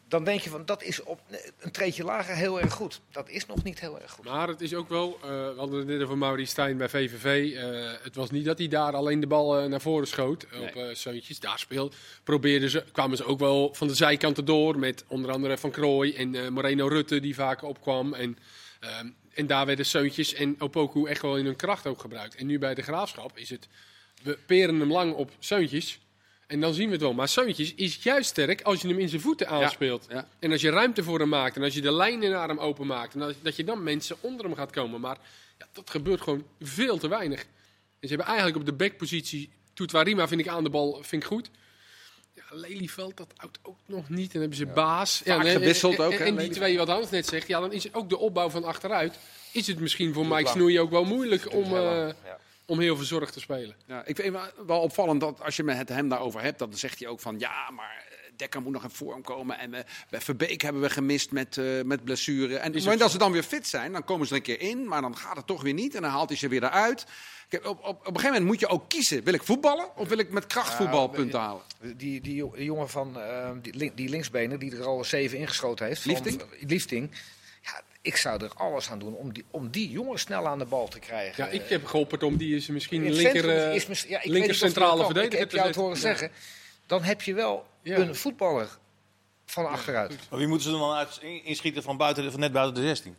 dan denk je van dat is op een treetje lager heel erg goed. Dat is nog niet heel erg goed. Maar het is ook wel, eh, we hadden het net over Maurice Stijn bij VVV. eh, het was niet dat hij daar alleen de bal eh, naar voren schoot op Seuntjes. Daar speelde, probeerden ze, kwamen ze ook wel van de zijkanten door. Met onder andere Van Krooi en eh, Moreno Rutte die vaak opkwam. En, ehm, en daar werden Seuntjes en Opoku echt wel in hun kracht ook gebruikt. En nu bij de Graafschap is het, we peren hem lang op Seuntjes. En dan zien we het wel. Maar Seuntjes is juist sterk als je hem in zijn voeten aanspeelt. ja. En als je ruimte voor hem maakt en als je de lijnen naar hem open maakt. En dat, dat je dan mensen onder hem gaat komen. Maar ja, dat gebeurt gewoon veel te weinig. En ze hebben eigenlijk op de backpositie. Toetwarima vind ik aan de bal vind ik goed. Lelyveld, dat houdt ook nog niet. En dan hebben ze baas. Ja, en- gewisseld en- ook, En, die twee, wat Hans net zegt. Ja, dan is ook de opbouw van achteruit. Is het misschien voor Mike. Snoei ook wel moeilijk om, eh, ja. om heel verzorgd te spelen. Ja, ik vind wel- wel opvallend dat als je het hem daarover hebt, dan zegt hij ook van ja, maar eh, Dekker moet nog in vorm komen. En we, bij Verbeek hebben we gemist met, eh, met blessure. En op het moment dat ze dan weer fit zijn, dan komen ze er een keer in. Maar dan gaat het toch weer niet. En dan haalt hij ze weer eruit. Op, op, op een gegeven moment moet je ook kiezen. Wil ik voetballen of wil ik met krachtvoetbal Ja, punten halen? Die, die, jo- die jongen van eh, die, die linksbenen, die er al zeven ingeschoten heeft. van- Liefding? Liefding. Ja, ik zou er alles aan doen om die, om die jongen snel aan de bal te krijgen. Ja, ik heb geholpen om die is misschien In het linker, centrum eh, is mis- ja, ik weet linker centrale verdediger Ik heb jou het horen Ja. zeggen. Dan heb je wel Ja. een voetballer van achteruit. Maar wie moeten ze dan uit in- inschieten van, buiten, van net buiten de 16?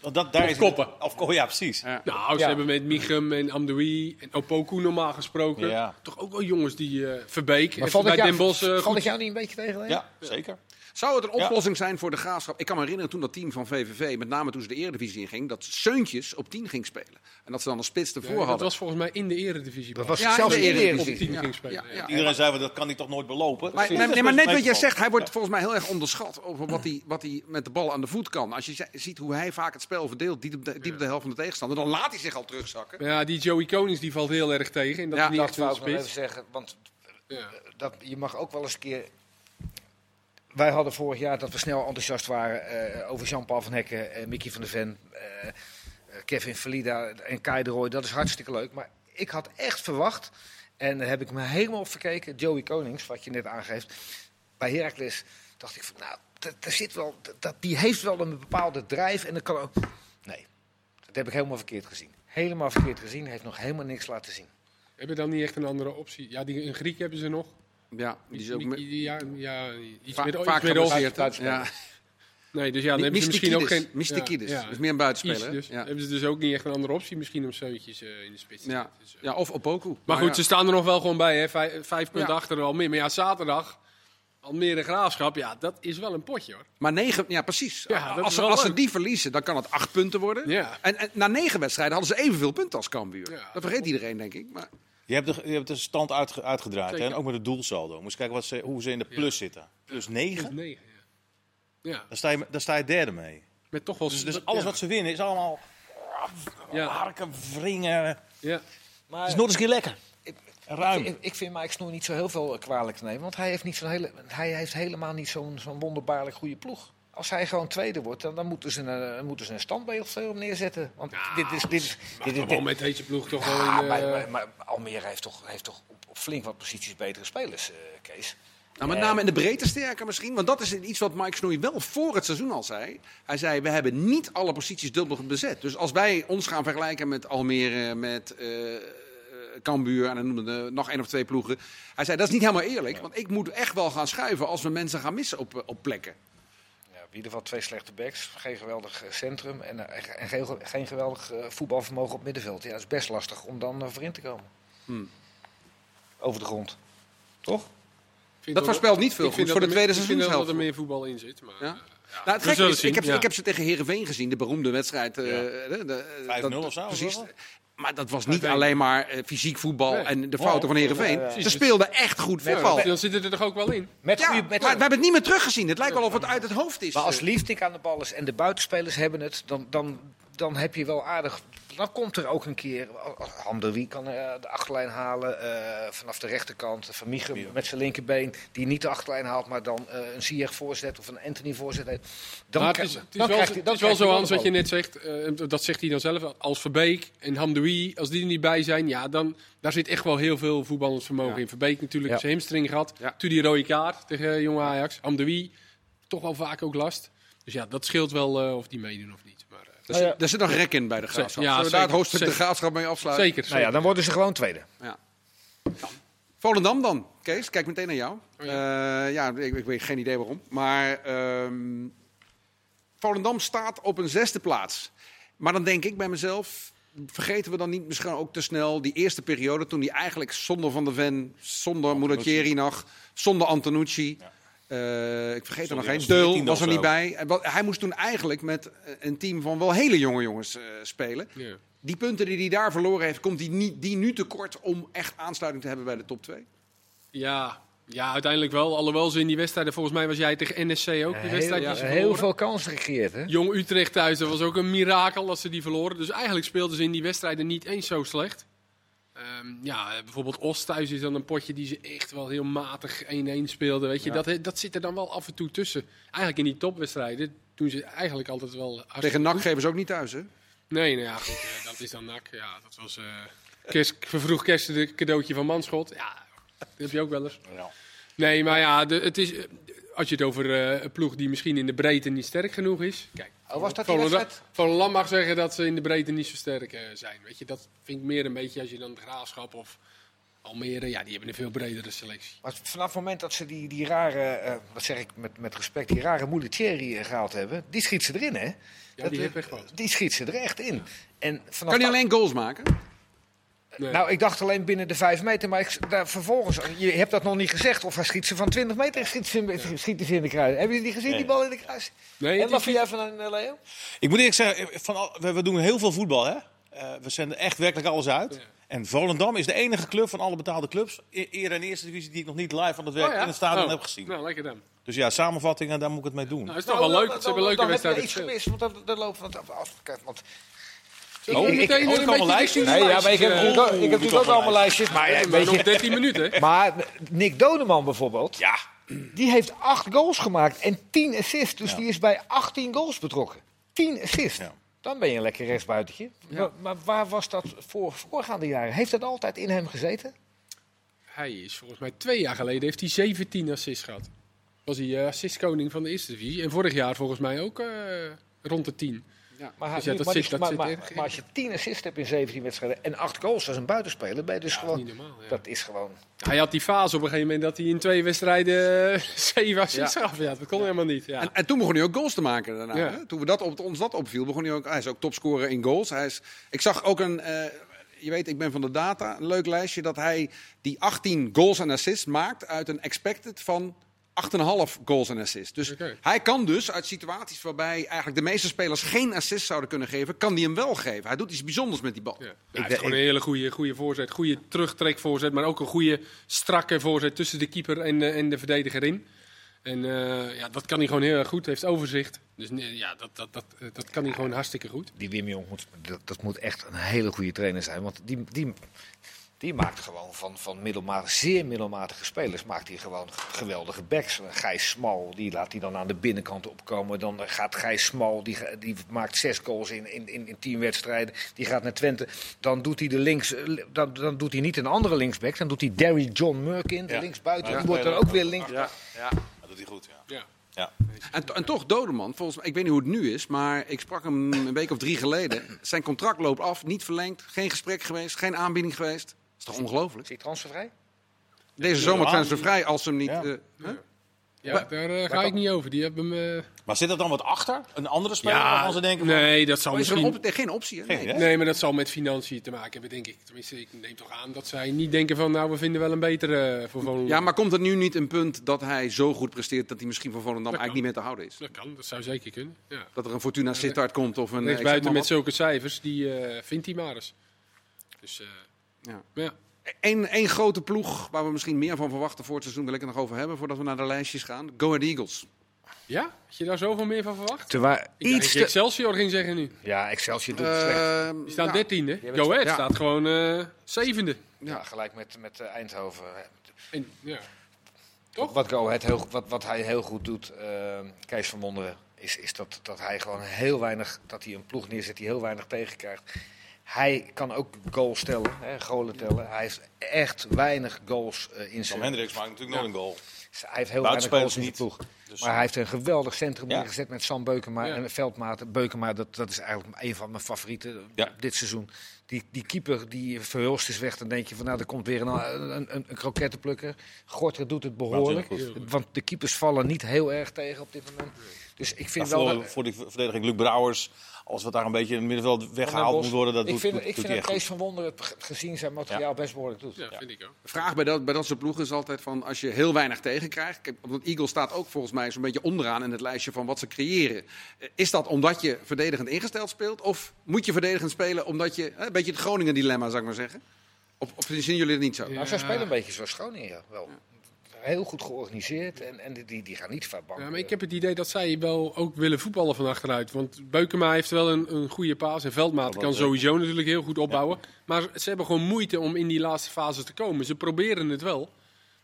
Want dat, daar Of is koppen. Of, ko- ja, precies. Ja. Nou, ze Ja. hebben met Michem en Amdoui en Opoku normaal gesproken. Ja. Toch ook wel jongens die eh Verbeek. Maar valt bij het, Den jou, Bosch eh, valt het jou niet een beetje tegen? hè? Ja, zeker. Zou het een Ja. oplossing zijn voor de graafschap? Ik kan me herinneren toen dat team van VVV, met name toen ze de Eredivisie inging, dat Seuntjes op 10 ging spelen. En dat ze dan een spits ervoor Ja, dat hadden. was volgens mij in de eredivisie. Dat was Ja, zelfs in in de Eredivisie. op tien Eredivisie. ging spelen. Ja, ja. ja. Iedereen zei, van, dat kan hij toch nooit belopen? Maar, nee, maar net wat jij zegt, hij wordt volgens mij heel erg onderschat over wat hij, wat hij met de bal aan de voet kan. Als je zi- ziet hoe hij vaak het spel verdeelt, diep op de, diep op de helft van de tegenstander, dan laat hij zich al terugzakken. Ja, die Joey Konings die valt heel erg tegen. En dat Ja, is niet Dat wou ik nog even zeggen. Want Ja. dat, je mag ook wel eens een keer. Wij hadden vorig jaar dat we snel enthousiast waren eh, over Jean-Paul van Hekken, eh, Mickey van der Ven, eh, Kevin Valida en Kai de. Dat is hartstikke leuk. Maar ik had echt verwacht, en daar heb ik me helemaal op verkeken, Joey Konings, wat je net aangeeft. Bij Heracles dacht ik van, nou, daar zit wel, dat, die heeft wel een bepaalde drijf en dat kan ook. Nee, dat heb ik helemaal verkeerd gezien. Helemaal verkeerd gezien, heeft nog helemaal niks laten zien. Hebben dan niet echt een andere optie? Ja, die, een Griek hebben ze nog. Ja, die is ook ja, ja, iets va- meer, iets vaak meer geblesseerd. Ja. Nee, dus ja, dan hebben ze misschien ook geen... Mystikidis. Ja, ja. meer een buitenspeler. Dus ja. hebben ze dus ook niet echt een andere optie, misschien om zeuntjes eh, in de spits te Ja. zetten. Dus, eh. ja, of Opoku. Maar goed, ja. ze staan er nog wel gewoon bij, hè. Vijf, vijf punten achter Almere. Maar ja, zaterdag, Almere Graafschap, ja, dat is wel een potje, hoor. Maar negen, ja precies. Ja, als ze, als ze die verliezen, dan kan het acht punten worden. Ja. En, en na negen wedstrijden hadden ze evenveel punten als Cambuur. Ja. Dat vergeet iedereen, denk ik. Maar, Je hebt de, je hebt de stand uitge- uitgedraaid. Hè? En ook met het doelsaldo. Moest kijken wat ze, hoe ze in de plus zitten. Plus 9. Negen, ja. Ja, Daar sta, je, daar sta je derde mee. met toch wel... Dus, dus alles ja. wat ze winnen is allemaal Ja, harken, wringen. ja. Maar Het is nooit eens een keer lekker. Ik- Ruim. Ik, ik vind Mike Snoer niet zo heel veel eh, kwalijk te nemen. Want hij heeft, niet zo'n hele, hij heeft helemaal niet zo'n zo'n wonderbaarlijk goede ploeg. Als hij gewoon tweede wordt, dan, dan moeten, ze een, eh, moeten ze een standbeeld voor hem neerzetten. Want dit is... Dit is dit wel met deze ploeg toch wel Ja, in... maar, eh, maar, maar Almere heeft toch, heeft toch op, op flink wat posities betere spelers, eh, Kees. nou, met name in de breedte sterker misschien. Want dat is iets wat Mike Snoei wel voor het seizoen al zei. Hij zei, we hebben niet alle posities dubbel bezet. Dus als wij ons gaan vergelijken met Almere, met eh eh, Cambuur... en dan noemde nog één of twee ploegen. Hij zei, dat is niet helemaal eerlijk. Want ik moet echt wel gaan schuiven als we mensen gaan missen op, eh, op plekken. In ieder geval twee slechte backs, geen geweldig eh, centrum en, eh, en geen, geen geweldig eh, voetbalvermogen op middenveld. Ja, dat is best lastig om dan voorin te komen. Hmm. Over de grond. Toch? Dat voorspelt niet veel goed voor de tweede meer- Ik vind wel dat er meer voetbal in zit. Maar, Ja? Nou, het gekke is, ik, heb, ja. ik heb ze tegen Herenveen gezien, de beroemde wedstrijd. eh, de- 5-0 dat- of zo, Precies. Maar dat was niet 5-1. alleen maar eh, fysiek voetbal Nee. en de fouten van Herenveen. Ja. Ze speelden echt goed voetbal. met- Dan zit het er toch ook wel in? Met Ja, goede, maar met, we hebben het niet meer teruggezien. Het lijkt wel of het uit het hoofd is. Maar als Eh, Liefdink aan de bal is en de buitenspelers hebben het, dan, dan, dan heb je wel aardig. Dan komt er ook een keer. Hamderwie kan eh, de achterlijn halen eh, vanaf de rechterkant. Van met zijn linkerbeen, die niet de achterlijn haalt, maar dan eh, een Ziyech voorzet of een Anthony voorzet. Dan maar het is, het is dan wel, het is wel zo, Hans, wat je net zegt. dat zegt hij dan zelf. Als Verbeek en Hamdoui, als die er niet bij zijn, ja, dan daar zit echt wel heel veel voetballend vermogen Ja. in. Verbeek natuurlijk zijn hamstring gehad. Ja. Toen die rode kaart tegen jonge Ajax. Hamdoui, toch wel vaak ook last. Dus ja, dat scheelt wel of die meedoen of niet. Eh, er, zit, er zit nog rek in bij de graafschap. Ja, Zullen we daar het zeker, hoofdstuk de zeker. graafschap mee afsluiten? zeker. Nou ja, dan worden ze gewoon tweede. Ja. Volendam dan, Kees. Kijk meteen naar jou. Oh ja, ja ik, ik weet geen idee waarom. Maar ehm, Volendam staat op een zesde plaats. Maar dan denk ik bij mezelf... Vergeten we dan niet misschien ook te snel die eerste periode... toen hij eigenlijk zonder Van der Ven, zonder Mulatjeri nog... zonder Antonucci... eh, ik vergeet er nog één. was Deul 14e was er niet bij. Hij moest toen eigenlijk met eh, een team van wel hele jonge jongens eh, spelen. Ja. Die punten die hij daar verloren heeft, komt hij niet, die nu tekort om echt aansluiting te hebben bij de top 2? Ja, ja, uiteindelijk wel. Alhoewel ze in die wedstrijden, volgens mij was jij tegen NSC ook, die Heel, wedstrijd ja, die heel verloren. veel kansen gecreëerd, hè? Jong Utrecht thuis, dat was ook een mirakel als ze die verloren. Dus eigenlijk speelden ze in die wedstrijden niet eens zo slecht. Eh, Ehm, ja, bijvoorbeeld Oost thuis is dan een potje die ze echt wel heel matig 1-1 speelden. Weet je, dat, dat zit er dan wel af en toe tussen. Eigenlijk in die topwedstrijden doen ze eigenlijk altijd wel Tegen NAC goed. geven ze ook niet thuis, hè? Nee, nou ja, goed, eh, dat is dan NAC. Ja, dat was eh kerst, vervroeg kerst een cadeautje van Manschot. Ja, dat heb je ook wel eens. Ja. Nee, maar ja, de, het is, als je het over eh, een ploeg die misschien in de breedte niet sterk genoeg is. Kijk, Oh, was dat Volendam? Volendam mag zeggen dat ze in de breedte niet zo sterk eh, zijn. Weet je, dat vind ik meer een beetje als je dan Graafschap of Almere, ja, die hebben een veel bredere selectie. Maar vanaf het moment dat ze die, die rare, eh, wat zeg ik met, met respect, die rare Moulicheri eh, gehaald hebben, die schiet ze erin, hè? Ja, Dat, die heeft echt wat. Die schiet ze er echt in. En vanaf Kan hij alleen goals maken? Nee. Nou, ik dacht alleen binnen de 5 meter, maar ik, daar, vervolgens, je hebt dat nog niet gezegd, of hij schiet ze van 20 meter, schiet ze, in- schiet ze in de kruis. Hebben jullie die gezien, die bal in de kruis? Nee, en het wat vind jij van een eh, Leo? Ik moet eerlijk zeggen, van al, we, we doen heel veel voetbal. Hè? Eh, we zenden echt werkelijk alles uit. Ja. En Volendam is de enige club van alle betaalde clubs, e- eerder in eerste divisie, die ik nog niet live aan het werk Oh, ja? in het stadion Oh, heb gezien. Nou, lekker dan. Dus ja, samenvattingen, daar moet ik het mee doen. Nou, is toch wel leuk. Ze hebben leuke wedstrijden iets gemist, want dan, dan lopen we het af. kijk, Want, Oh, ik- meteen oh, een ik wel beetje lijstjes. nee, ja, maar ik heb, natuurlijk ook- ik heb natuurlijk ook allemaal lijstjes. Maar, ja, weet nog je, 13 minuten. maar Nick Doneman bijvoorbeeld, Ja, die heeft 8 goals gemaakt en 10 assists. Dus Ja. die is bij 18 goals betrokken. 10 assists. Ja. Dan ben je een lekker rechtsbuitentje. Maar, maar waar was dat voor voorgaande jaren? Heeft dat altijd in hem gezeten? Hij is volgens mij twee jaar geleden heeft hij 17 assists gehad. Was hij eh, assistkoning van de eerste divisie. En vorig jaar volgens mij ook eh, rond de 10. Maar, hij- Dus ja, dat maar, zit- die- dat maar- zit maar- erg in. maar als je 10 assists hebt in 17 wedstrijden en 8 goals als een buitenspeler, ben je dus gewoon... Niet normaal. Ja. Dat is gewoon... Hij had die fase op een gegeven moment dat hij in twee wedstrijden eh, zeven assists gaf. Ja, dat kon helemaal niet. Ja. En, en toen begon hij ook goals te maken daarna. Ja. Hè? Toen we dat op, ons dat opviel, begon hij ook. Hij is ook topscorer in goals. Hij is, ik zag ook een. eh, je weet, ik ben van de data. Een leuk lijstje dat hij die 18 goals en assists maakt uit een expected van 8,5 goals en assists. Dus hij kan dus uit situaties waarbij eigenlijk de meeste spelers geen assist zouden kunnen geven, kan hij hem wel geven. Hij doet iets bijzonders met die bal. Ja. hij heeft gewoon een hele goede, goede voorzet. Goede terugtrekvoorzet, maar ook een goede strakke voorzet tussen de keeper en de, en de verdediger in. En eh, ja, dat kan hij gewoon heel erg goed. Hij heeft overzicht. Dus nee, ja, dat, dat, dat, eh, dat kan hij gewoon hartstikke goed. Die Wim Jong moet, dat, dat moet echt een hele goede trainer zijn. Want die, die, die maakt gewoon van, van middelmatig, zeer middelmatige spelers maakt hij gewoon geweldige backs. Gijs Smal, die laat hij dan aan de binnenkant opkomen. Dan gaat Gijs Smal, die, die maakt zes goals in, in, in, in tien wedstrijden. Die gaat naar Twente. Dan doet hij, de links, dan, dan doet hij niet een andere linksback. Dan doet hij Derry John Murkin, de Ja. linksbuiten. Ja. Die wordt dan ook weer links. Ja, dat doet hij goed. Ja. Ja. Ja. En, to- en toch, Dodeman, volgens mij, ik weet niet hoe het nu is, maar ik sprak hem een week of drie geleden. Zijn contract loopt af, niet verlengd, geen gesprek geweest, geen aanbieding geweest. Dat is toch ongelooflijk? Is hij transfervrij? Deze zomer transfervrij als ze hem niet. Ja. eh, hè? Ja, daar eh, ga ik niet over. Die hebben hem. eh, Maar zit er dan wat achter? Een andere speler ja, waarvan ze denken van... nee, dat zal Oh, is er misschien. op- geen optie. hè? Nee. Nee, maar dat zal met financiën te maken hebben, denk ik. Tenminste, ik neem toch aan dat zij niet denken van, nou, we vinden wel een betere voor Volendam. Ja, maar komt er nu niet een punt dat hij zo goed presteert dat hij misschien voor Volendam eigenlijk niet meer te houden is? Dat kan, dat zou zeker kunnen. Ja. Dat er een Fortuna Sittard komt of een. buiten met zulke cijfers, die eh, vindt hij maar eens. Dus, eh, Ja. Eén één grote ploeg waar we misschien meer van verwachten voor het seizoen, wil ik het nog over hebben voordat we naar de lijstjes gaan. Go Ahead Eagles. ja, had je daar zoveel meer van verwacht? Terwijl iets te... Excelsior ging zeggen nu. Ja, Excelsior doet het slecht. Ehm, Die staan ja, dertiende. Go Ahead ja. staat gewoon eh, zevende. Ja, gelijk met, met eh, Eindhoven. En, ja. Toch? Wat, Go Ahead heel, wat, wat hij heel goed doet, eh, Kees van Wonderen, is, is dat, dat hij gewoon heel weinig, dat hij een ploeg neerzet die heel weinig tegenkrijgt. Hij kan ook goals stellen, hè, goalen tellen. Hij heeft echt weinig goals eh, in Sam zijn... Hendricks maakt natuurlijk nooit een goal. Hij heeft heel weinig goals in Buitenspelers ploeg. Dus, Maar hij heeft een geweldig centrum Ja. neergezet met Sam Beukema Ja. en Veldmaat. Beukema, dat, dat is eigenlijk een van mijn favorieten Ja. dit seizoen. Die, die keeper, die Verhulst is weg. Dan denk je van, nou, er komt weer een, een, een, een krokettenplukker. Gorter doet het behoorlijk. Want de keepers vallen niet heel erg tegen op dit moment. Dus ik vind wel... voor, dat- voor die verdediging Luc Brouwers, als wat daar een beetje in het middenveld weggehaald moet worden, dat ik doet, vind, doet, ik doet vind hij dat Kees van Wonderen het ge- gezien zijn materiaal best behoorlijk doet. Ja, vind ik ook. De vraag bij dat, bij dat soort ploegen is altijd van als je heel weinig tegenkrijgt. Kijk, want Eagles staat ook volgens mij zo'n beetje onderaan in het lijstje van wat ze creëren. Is dat omdat je verdedigend ingesteld speelt? Of moet je verdedigend spelen omdat je. Een beetje het Groningen dilemma, zou ik maar zeggen. Of, of zien jullie het niet zo? Ja. Nou, zij spelen een beetje zoals Groningen, ja, wel. Heel goed georganiseerd. En, en die, die gaan niet van bank. Ja, maar ik heb het idee dat zij wel ook willen voetballen van achteruit. Want Beukema heeft wel een, een goede paas. En Veldmaat kan sowieso natuurlijk heel goed opbouwen. Maar ze hebben gewoon moeite om in die laatste fase te komen. Ze proberen het wel.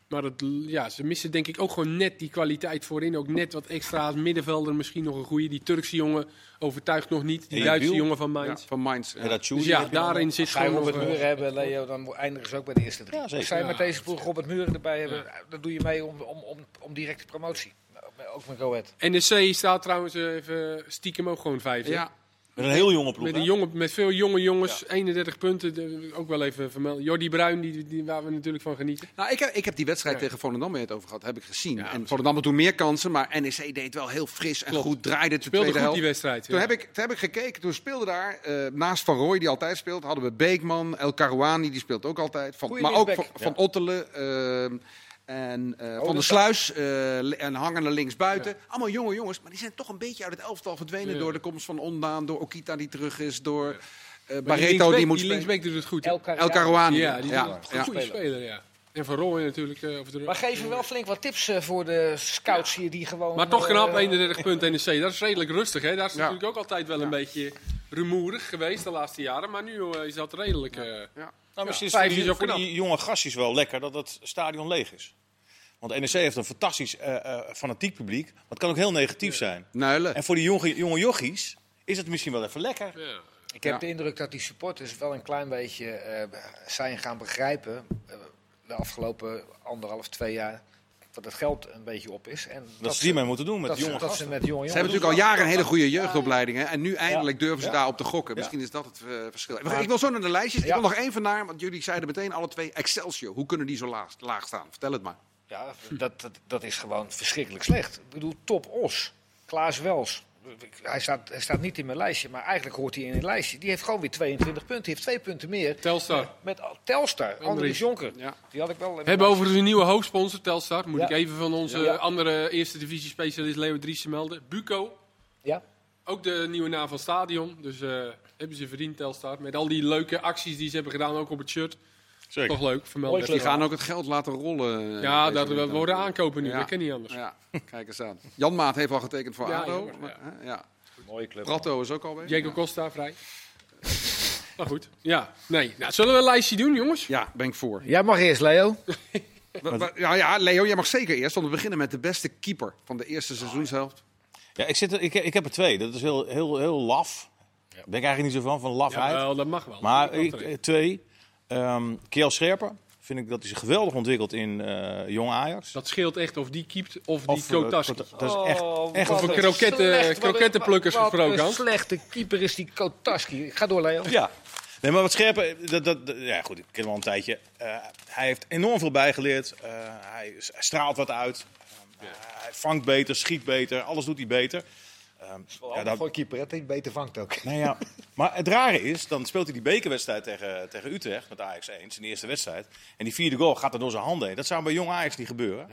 Maar het, ja, ze missen denk ik ook gewoon net die kwaliteit voorin. Ook net wat extra's. Middenvelder misschien nog een goede. Die Turkse jongen overtuigt nog niet. Die Duitse jongen van Ja, Mainz. van Mainz. ja. Dat Dus ja, daarin zit Als zij gewoon. Robert eh, Muren hebben, Leo, dan eindigen ze ook bij de eerste drie. Ja, zeker. Als zij Ja, met deze ploeg. Robert Muren erbij hebben, dan doe je mee om, om, om, om directe promotie. Ook met Go Ahead. NEC staat trouwens even stiekem ook gewoon vijf. Ja, met een heel jonge ploeg. Met, een jonge, met veel jonge jongens, 31 punten, de- ook wel even vermelden. Jordi Bruin, die, die, waar we natuurlijk van genieten. Nou, ik heb, ik heb die wedstrijd Ja. tegen Volendam het over gehad, heb ik gezien. Ja, en. Volendam had toen meer kansen, maar NEC deed wel heel fris en Klopt. goed. Draaide de Speelde tweede goed die helft. wedstrijd. Toen ja. heb, ik, toen heb ik gekeken, toen speelde daar, eh, naast Van Rooij, die altijd speelt, hadden we Beekman, El Karouani, die speelt ook altijd. Van, Goeie maar ook van, van Ottelen ehm, en eh, Van dat- der Sluis eh, en hangende linksbuiten. Allemaal jonge jongens, maar die zijn toch een beetje uit het elftal verdwenen Ja. door de komst van Ondaan, door Okita die terug is, door eh, Maar Barreto die moet die linksback doet het goed. El Karouani. Ja, die ja, is een ja. goede speler, ja. En Van Rooij natuurlijk. eh, over de Maar geven wel flink wat tips eh, voor de scouts hier die gewoon... Maar toch knap, 31 punten NEC. Dat is redelijk rustig. Hè? Daar is Ja. natuurlijk ook altijd wel een beetje rumoerig geweest de laatste jaren. Maar nu is dat redelijk... eh, Nou, misschien vijf is het voor, ook die, jonge gastjes wel lekker dat het stadion leeg is. Want NEC heeft een fantastisch eh, eh, fanatiek publiek. Maar het kan ook heel negatief zijn. Nuilen. En voor die jonge, jonge jochies is het misschien wel even lekker. ja. Ik heb Ja. de indruk dat die supporters wel een klein beetje eh, zijn gaan begrijpen... eh, de afgelopen anderhalf, twee jaar... dat het geld een beetje op is. En Dat ze hiermee moeten doen met dat, die ze- jonge dat ze gasten. met jonge Ze jongens... hebben natuurlijk al jaren een hele goede jeugdopleidingen. En nu eindelijk durven ze Ja. daarop te gokken. Ja. Misschien is dat het eh, verschil. Ik wil zo naar de lijstjes. Ik wil nog één vandaar, want jullie zeiden meteen alle twee Excelsior. Hoe kunnen die zo laag, laag staan? Vertel het maar. Ja, dat, dat, dat is gewoon verschrikkelijk slecht. Ik bedoel, top Os, Klaas Wels. Hij staat, hij staat niet in mijn lijstje, maar eigenlijk hoort hij in een lijstje. Die heeft gewoon weer 22 punten. Die heeft twee punten meer. Telstar. Met al- Telstar, Andries Jonker. Ja. Die had ik wel We hebben overigens een nieuwe hoofdsponsor, Telstar. Moet Ja. ik even van onze Ja. andere eerste divisie specialist Leo Driessen melden. Buco. Ja? Ook de nieuwe naam van Stadion. Dus eh, hebben ze verdiend, Telstar. Met al die leuke acties die ze hebben gedaan, ook op het shirt. Zeker. Toch leuk, vermelden. Die gaan ook het geld laten rollen. eh, Ja, dat we worden aankopen nu. Ja. Dat kan niet anders. Ja, kijk eens aan. Jan Maat heeft al getekend voor Ja, ADO. jammer, ja. Mooie club. Pratto is ook al bezig. Diego Costa, vrij. maar goed, ja. Nee. Nou, zullen we een lijstje doen, jongens? Ja, ben ik voor. Jij mag eerst, Leo. Ja, ja, Leo, jij mag zeker eerst. Want we beginnen met de beste keeper van de eerste seizoenshelft. Ja, ik, zit er, ik, ik heb er twee. Dat is heel, heel, heel laf. Daar ben ik eigenlijk niet zo van, van lafheid. Ja, wel, dat mag wel. Maar ik, twee. Ehm Kjell Scherper. Vind ik dat hij zich geweldig ontwikkelt in eh jong Ajax. Dat scheelt echt of die keept of die Of, eh, Kotaski. Kota- dat is echt, echt Over kroketten- krokettenplukkers gesproken, Wat een slechte keeper is die Kotaski. Ga door, Leo. Ja. Nee, maar wat Scherper, dat, dat, dat- ja goed, ik ken hem al een tijdje. Eh, hij heeft enorm veel bijgeleerd. Eh, hij straalt wat uit. Eh, Hij vangt beter, schiet beter, alles doet hij beter. Ehm, ja, dat- Voor keeper, die beter vangt ook. Nou ja, maar het rare is, dan speelt hij die bekerwedstrijd tegen, tegen Utrecht met Ajax 1, zijn eerste wedstrijd. En die vierde goal gaat er door zijn handen heen. Dat zou bij jong Ajax niet gebeuren.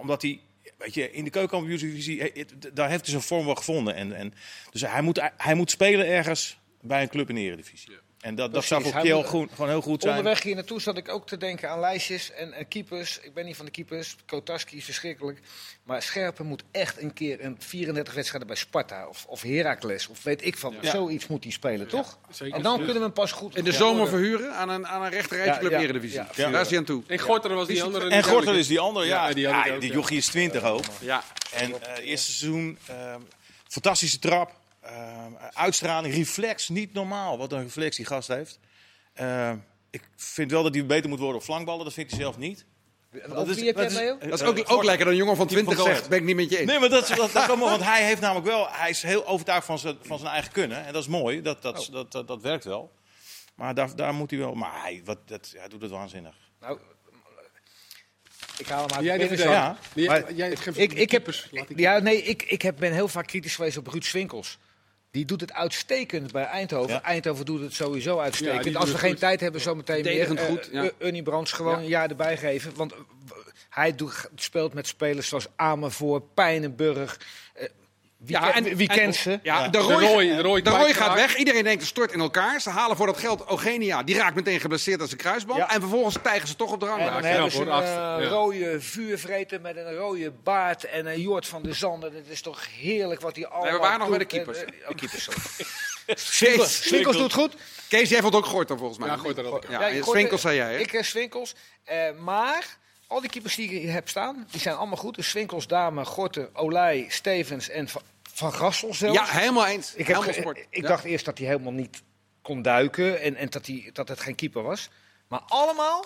Omdat hij, weet je, in de keukenkampioensdivisie, eh, daar heeft hij zijn vorm wel gevonden. En, en, dus hij moet, hij moet spelen ergens bij een club in de eredivisie. En dat, dat zou voor moet- gewoon, heel goed zijn. Onderweg hier naartoe zat ik ook te denken aan lijstjes en, en keepers. Ik ben niet van de keepers. Kotaski is verschrikkelijk. Maar Scherpen moet echt een keer een 34 wedstrijden bij Sparta of, of Heracles. Of weet ik van. Ja. Zoiets moet hij spelen, toch? zeker. En dan Ja. kunnen we hem pas goed... In de zomer worden. verhuren aan een, aan een rechterrijtje Ja, ja, Eredivisie. ja, Daar is hij aan toe. En Gorter was die andere. En Gorter is die andere, ja. Ja, die die jochie is 20 ook. Ja. En eh eerste seizoen, ehm, fantastische trap. Ehm, uitstraling, reflex, niet normaal. Wat een reflex die gast heeft. Ehm, ik vind wel dat hij beter moet worden op flankballen. Dat vindt hij zelf niet. Wie heb jij, Leo? Dat is ook, ook lekker dat een jongen van Die van 20 Go zegt, ben ik niet met je eens. Nee, maar dat, is- dat, dat is wel mooi. Want hij heeft namelijk wel... Hij is heel overtuigd van zijn, van zijn eigen kunnen. En dat is mooi. Dat, dat, Oh. dat, dat, dat werkt wel. Maar daar, daar moet hij wel... Maar hij, wat, dat, hij doet het waanzinnig. Nou, ik haal hem uit Jij de. Ja. Jij, Maar jij, geen Ik, ik heb, ja, nee, ik, ik heb, ben heel vaak kritisch geweest op Ruud Swinkels. Die doet het uitstekend bij Eindhoven. Ja. Eindhoven doet het sowieso uitstekend. Als we geen goed. tijd hebben, zometeen meer. Eh, goed, ja. eh, Ernie Brands gewoon Ja. een jaar erbij geven. Want hij doet, speelt met spelers zoals Amervoort, Pijnenburg. eh, Wie, ken- wie kent ze? Ja, Ja. de De Roy, Roy- de Roy de Roy gaat weg. Iedereen denkt, het stort in elkaar. Ze halen voor dat geld Eugenia. Die raakt meteen geblesseerd aan zijn kruisband. Ja. En vervolgens stijgen ze toch op de En dan knap, hebben ze een Ja. rode vuurvreter met een rode baard en een Jort van de Zanden. Dat is toch heerlijk wat hij allemaal waren nog bij doet. de keepers. Eh, eh, oh, keepers, Swinkels, Swinkels doet goed. Kees, jij vond ook Gorter volgens mij. Ja, Gorter had ik ook. Ja, Ja, en Swinkels zei jij, hè? Ik heb Swinkels. Eh, maar al die keepers die ik hier heb staan, die zijn allemaal goed. Dus Swinkels, Dame, Gorten, Olij, Stevens en Van, van Gassel zelfs. Ja, helemaal eens. ik heb helemaal sport. ik Ja. dacht eerst dat hij helemaal niet kon duiken en, en dat, hij, dat het geen keeper was. Maar allemaal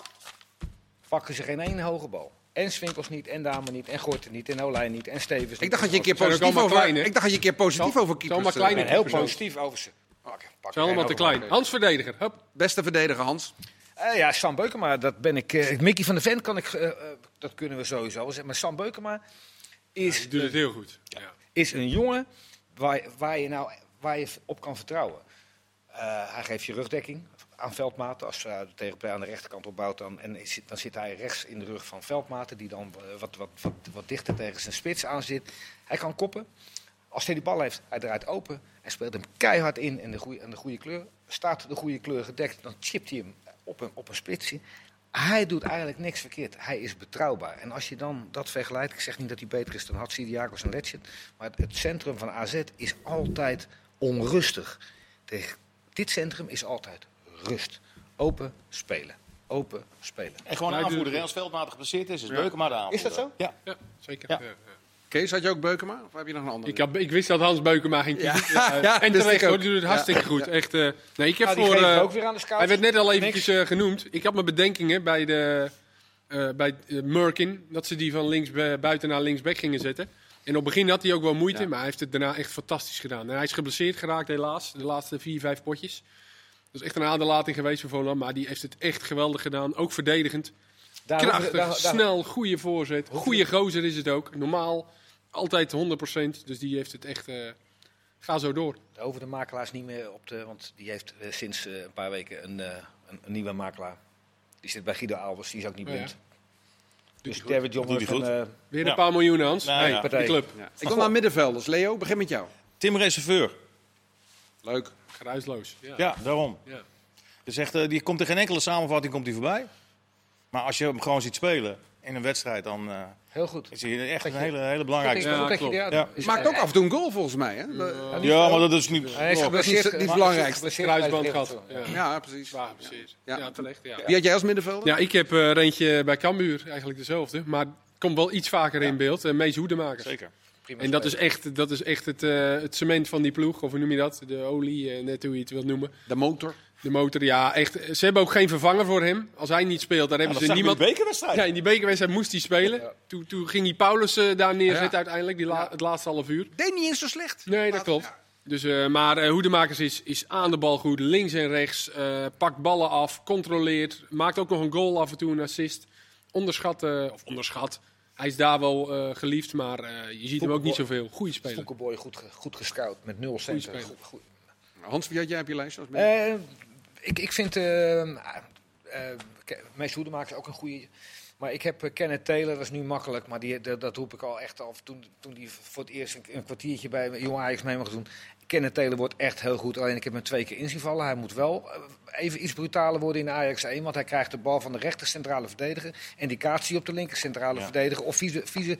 pakken ze geen één hoge bal. En Swinkels niet, en Dame niet, en Gorten niet, en Olij niet, en Stevens niet. Ik dacht dat je een keer positief over, klein, ik dacht dat je een keer positief Zo- over zo keepers... allemaal eh, kleine heel positief over ze. Pak- pak Zijn allemaal te klein. Hans verdediger. Hup. Beste verdediger, Hans. Eh, ja, Sam Beukema, dat ben ik. eh, Mickey van der Ven kan ik, eh, dat kunnen we sowieso zeggen. Maar Sam Beukema is, doet het heel goed. Ja. is een jongen waar, waar, je nou, waar je op kan vertrouwen. Hij geeft je rugdekking aan Veldmaten. Als uh, de tegenpartij aan de rechterkant opbouwt, dan, en dan zit hij rechts in de rug van Veldmaten, die dan wat, wat, wat, wat dichter tegen zijn spits aan zit. Hij kan koppen. Als hij die bal heeft, hij draait open. Hij speelt hem keihard in en de goede, en de goede kleur. Staat de goede kleur gedekt, dan chipt hij hem op een, op een splitsje. Hij doet eigenlijk niks verkeerd. Hij is betrouwbaar. En als je dan dat vergelijkt, ik zeg niet dat hij beter is dan Hatsidiakos en Letchet, maar het, het centrum van AZ is altijd onrustig. Tegen dit centrum is altijd rust. Open spelen. Open spelen. En gewoon Ja, aanvoerder. Als Veldmaat geblesseerd is, is Beukema de aanvoerder. Is dat zo? Ja. Ja, zeker. Ja. Kees, had je ook Beukema? Of heb je nog een andere? Ik, had, ik wist dat Hans Beukema ging kiezen. Ja, Ja, ja, en terecht hoor, die doet het hartstikke goed. Echt, eh, nee, ik heb Nou, voor... eh, ook weer aan de scouts. hij werd net al eventjes eh, genoemd. Ik had mijn bedenkingen bij, de, eh, bij Merkin. Dat ze die van links bu- buiten naar linksback gingen zetten. En op het begin had hij ook wel moeite. Ja. Maar hij heeft het daarna echt fantastisch gedaan. En hij is geblesseerd geraakt helaas. De laatste vier, vijf potjes. Dat is echt een aderlating geweest voor Volendam. Maar die heeft het echt geweldig gedaan. Ook verdedigend. Daar Krachtig, daar- daar- snel, goede voorzet. Goede gozer is het ook. Normaal altijd 100%. Dus die heeft het echt... eh, ga zo door. Hoeven de makelaars niet meer op te... Want die heeft eh, sinds eh, een paar weken een, eh, een, een nieuwe makelaar. Die zit bij Guido Albers, die is ook niet ja. blind. Dus. David goed. eh, Weer Ja. een paar miljoen, Hans. Nou hey, ja. die club. Ja. Ik kom naar middenvelders. Leo, begin met jou. Tim Reserveur. Leuk. Geruisloos. Ja. Ja, daarom. Ja. Dus echt, die komt in geen enkele samenvatting komt hij voorbij. Maar als je hem gewoon ziet spelen in een wedstrijd, dan eh, heel goed. is hij echt Dat een je- hele, hele belangrijke Ja, dat je Ja. Maakt ook af en toe een goal volgens mij. Hè? Ja, maar dat is niet... Hij is geblesseerd. niet- niet het Kruisband gehad. Ja. Ja, precies. Zwaar, precies. Ja. Ja, terecht. Ja. Wie had jij als middenvelder? ja, ik heb eh, er eentje bij Cambuur, eigenlijk dezelfde. Maar komt wel iets vaker in beeld. Uh, Mees Hoedemakers. Zeker. Prima En dat is echt, dat is echt het, eh, het cement van die ploeg. Of hoe noem je dat? De olie, net hoe je het wilt noemen. De motor. De motor, ja, echt. Ze hebben ook geen vervanger voor hem. Als hij niet speelt, dan Ja, hebben ze zag niemand. in de bekerwedstrijd. Ja, in die bekerwedstrijd moest hij spelen. Ja. Toen, toen ging hij Paulus eh, daar neerzetten Ja. uiteindelijk, die la- het laatste half uur. Deed niet eens zo slecht. Nee, dat klopt. Dus, eh, maar eh Hoedemakers is, is aan de bal goed, links en rechts. eh, pakt ballen af, controleert. Maakt ook nog een goal af en toe, een assist. Onderschat, eh, of onderschat. Hij is daar wel eh, geliefd, maar eh, je ziet hem ook niet zoveel. Goeie speler. Foukeboy goed, ge- goed gescout met nul centen. speler. Goed- goed. Hans, wie had jij op je lijst? Als? Eh, ik, ik vind uh, uh, Mees Hoedemakers ook een goede. Maar ik heb eh, Kenneth Taylor, dat is nu makkelijk, maar die, dat, dat roep ik al echt al toen, toen die voor het eerst een, een kwartiertje bij Jong Ajax mee mag doen. Kenneth Taylor wordt echt heel goed, alleen ik heb hem twee keer inzien vallen. Hij moet wel eh, even iets brutaler worden in de Ajax 1, want hij krijgt de bal van de rechter centrale verdediger. Indicatie op de linker centrale Ja. verdediger. Of vieze, vieze,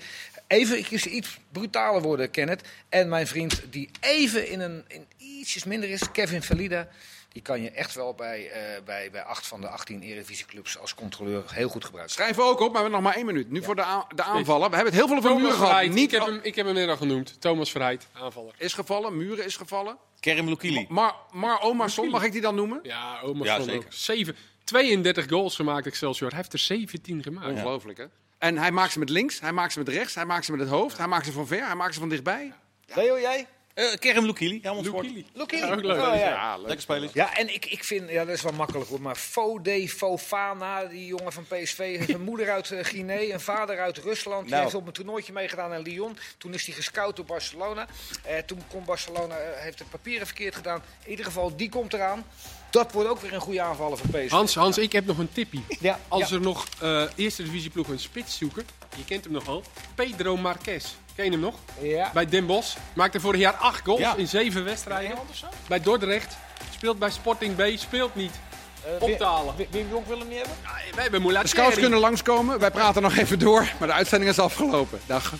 even iets, iets brutaler worden, Kenneth. En mijn vriend die even in een in ietsjes minder is, Kevin Valida. Die kan je echt wel bij, eh, bij, bij acht van de 18 Eredivisieclubs als controleur heel goed gebruiken. Schrijf ook op, maar we hebben nog maar één minuut. Nu voor de, a- de aanvallen. We hebben het heel veel over muren gehad. Verheid, ik, Niet heb hem, ik heb hem net al genoemd. Thomas Verheid, aanvaller. is gevallen, muren is gevallen. Kerem Lukili. Maar, maar Omarsson, mag ik die dan noemen? Ja, oma Ja, ja, zeker. ook. Zeven, 32 goals gemaakt Excelsior. Hij heeft er 17 gemaakt. Ongelooflijk, hè? En hij maakt ze met links, hij maakt ze met rechts, hij maakt ze met het hoofd, hij maakt ze van ver, hij maakt ze van dichtbij. Leo, jij? Eh Kerem Lukili, Sport. Lukili. Lukili. Ja, ook leuk. Oh, ja. Ja, leuk. Lekker spelen. Ja, en ik, ik vind, ja, dat is wel makkelijk hoor, maar Fode Fofana, die jongen van PSV, heeft een moeder uit eh, Guinea, een vader uit Rusland. Die Nou. heeft op een toernooitje meegedaan in Lyon. Toen is hij gescout door Barcelona. Eh, toen kon Barcelona, heeft de papieren verkeerd gedaan. In ieder geval, die komt eraan. Dat wordt ook weer een goede aanvaller voor PSV. Hans, Hans, ik heb nog een tippie. ja, Als ja. er nog eh, eerste divisieploeg een spits zoeken, je kent hem nog wel, Pedro Marquez. Ken je hem nog? Ja. Bij Den Bosch. Maakte vorig jaar acht goals Ja. in zeven wedstrijden. Engeland of zo? Bij Dordrecht. Speelt bij Sporting B. Speelt niet. Eh, Optalen. Wim- Wim Jonk wil hem niet hebben? Ja, wij hebben Moulin De scouts kunnen langskomen. Wij praten nog even door, maar de uitzending is afgelopen. Dag.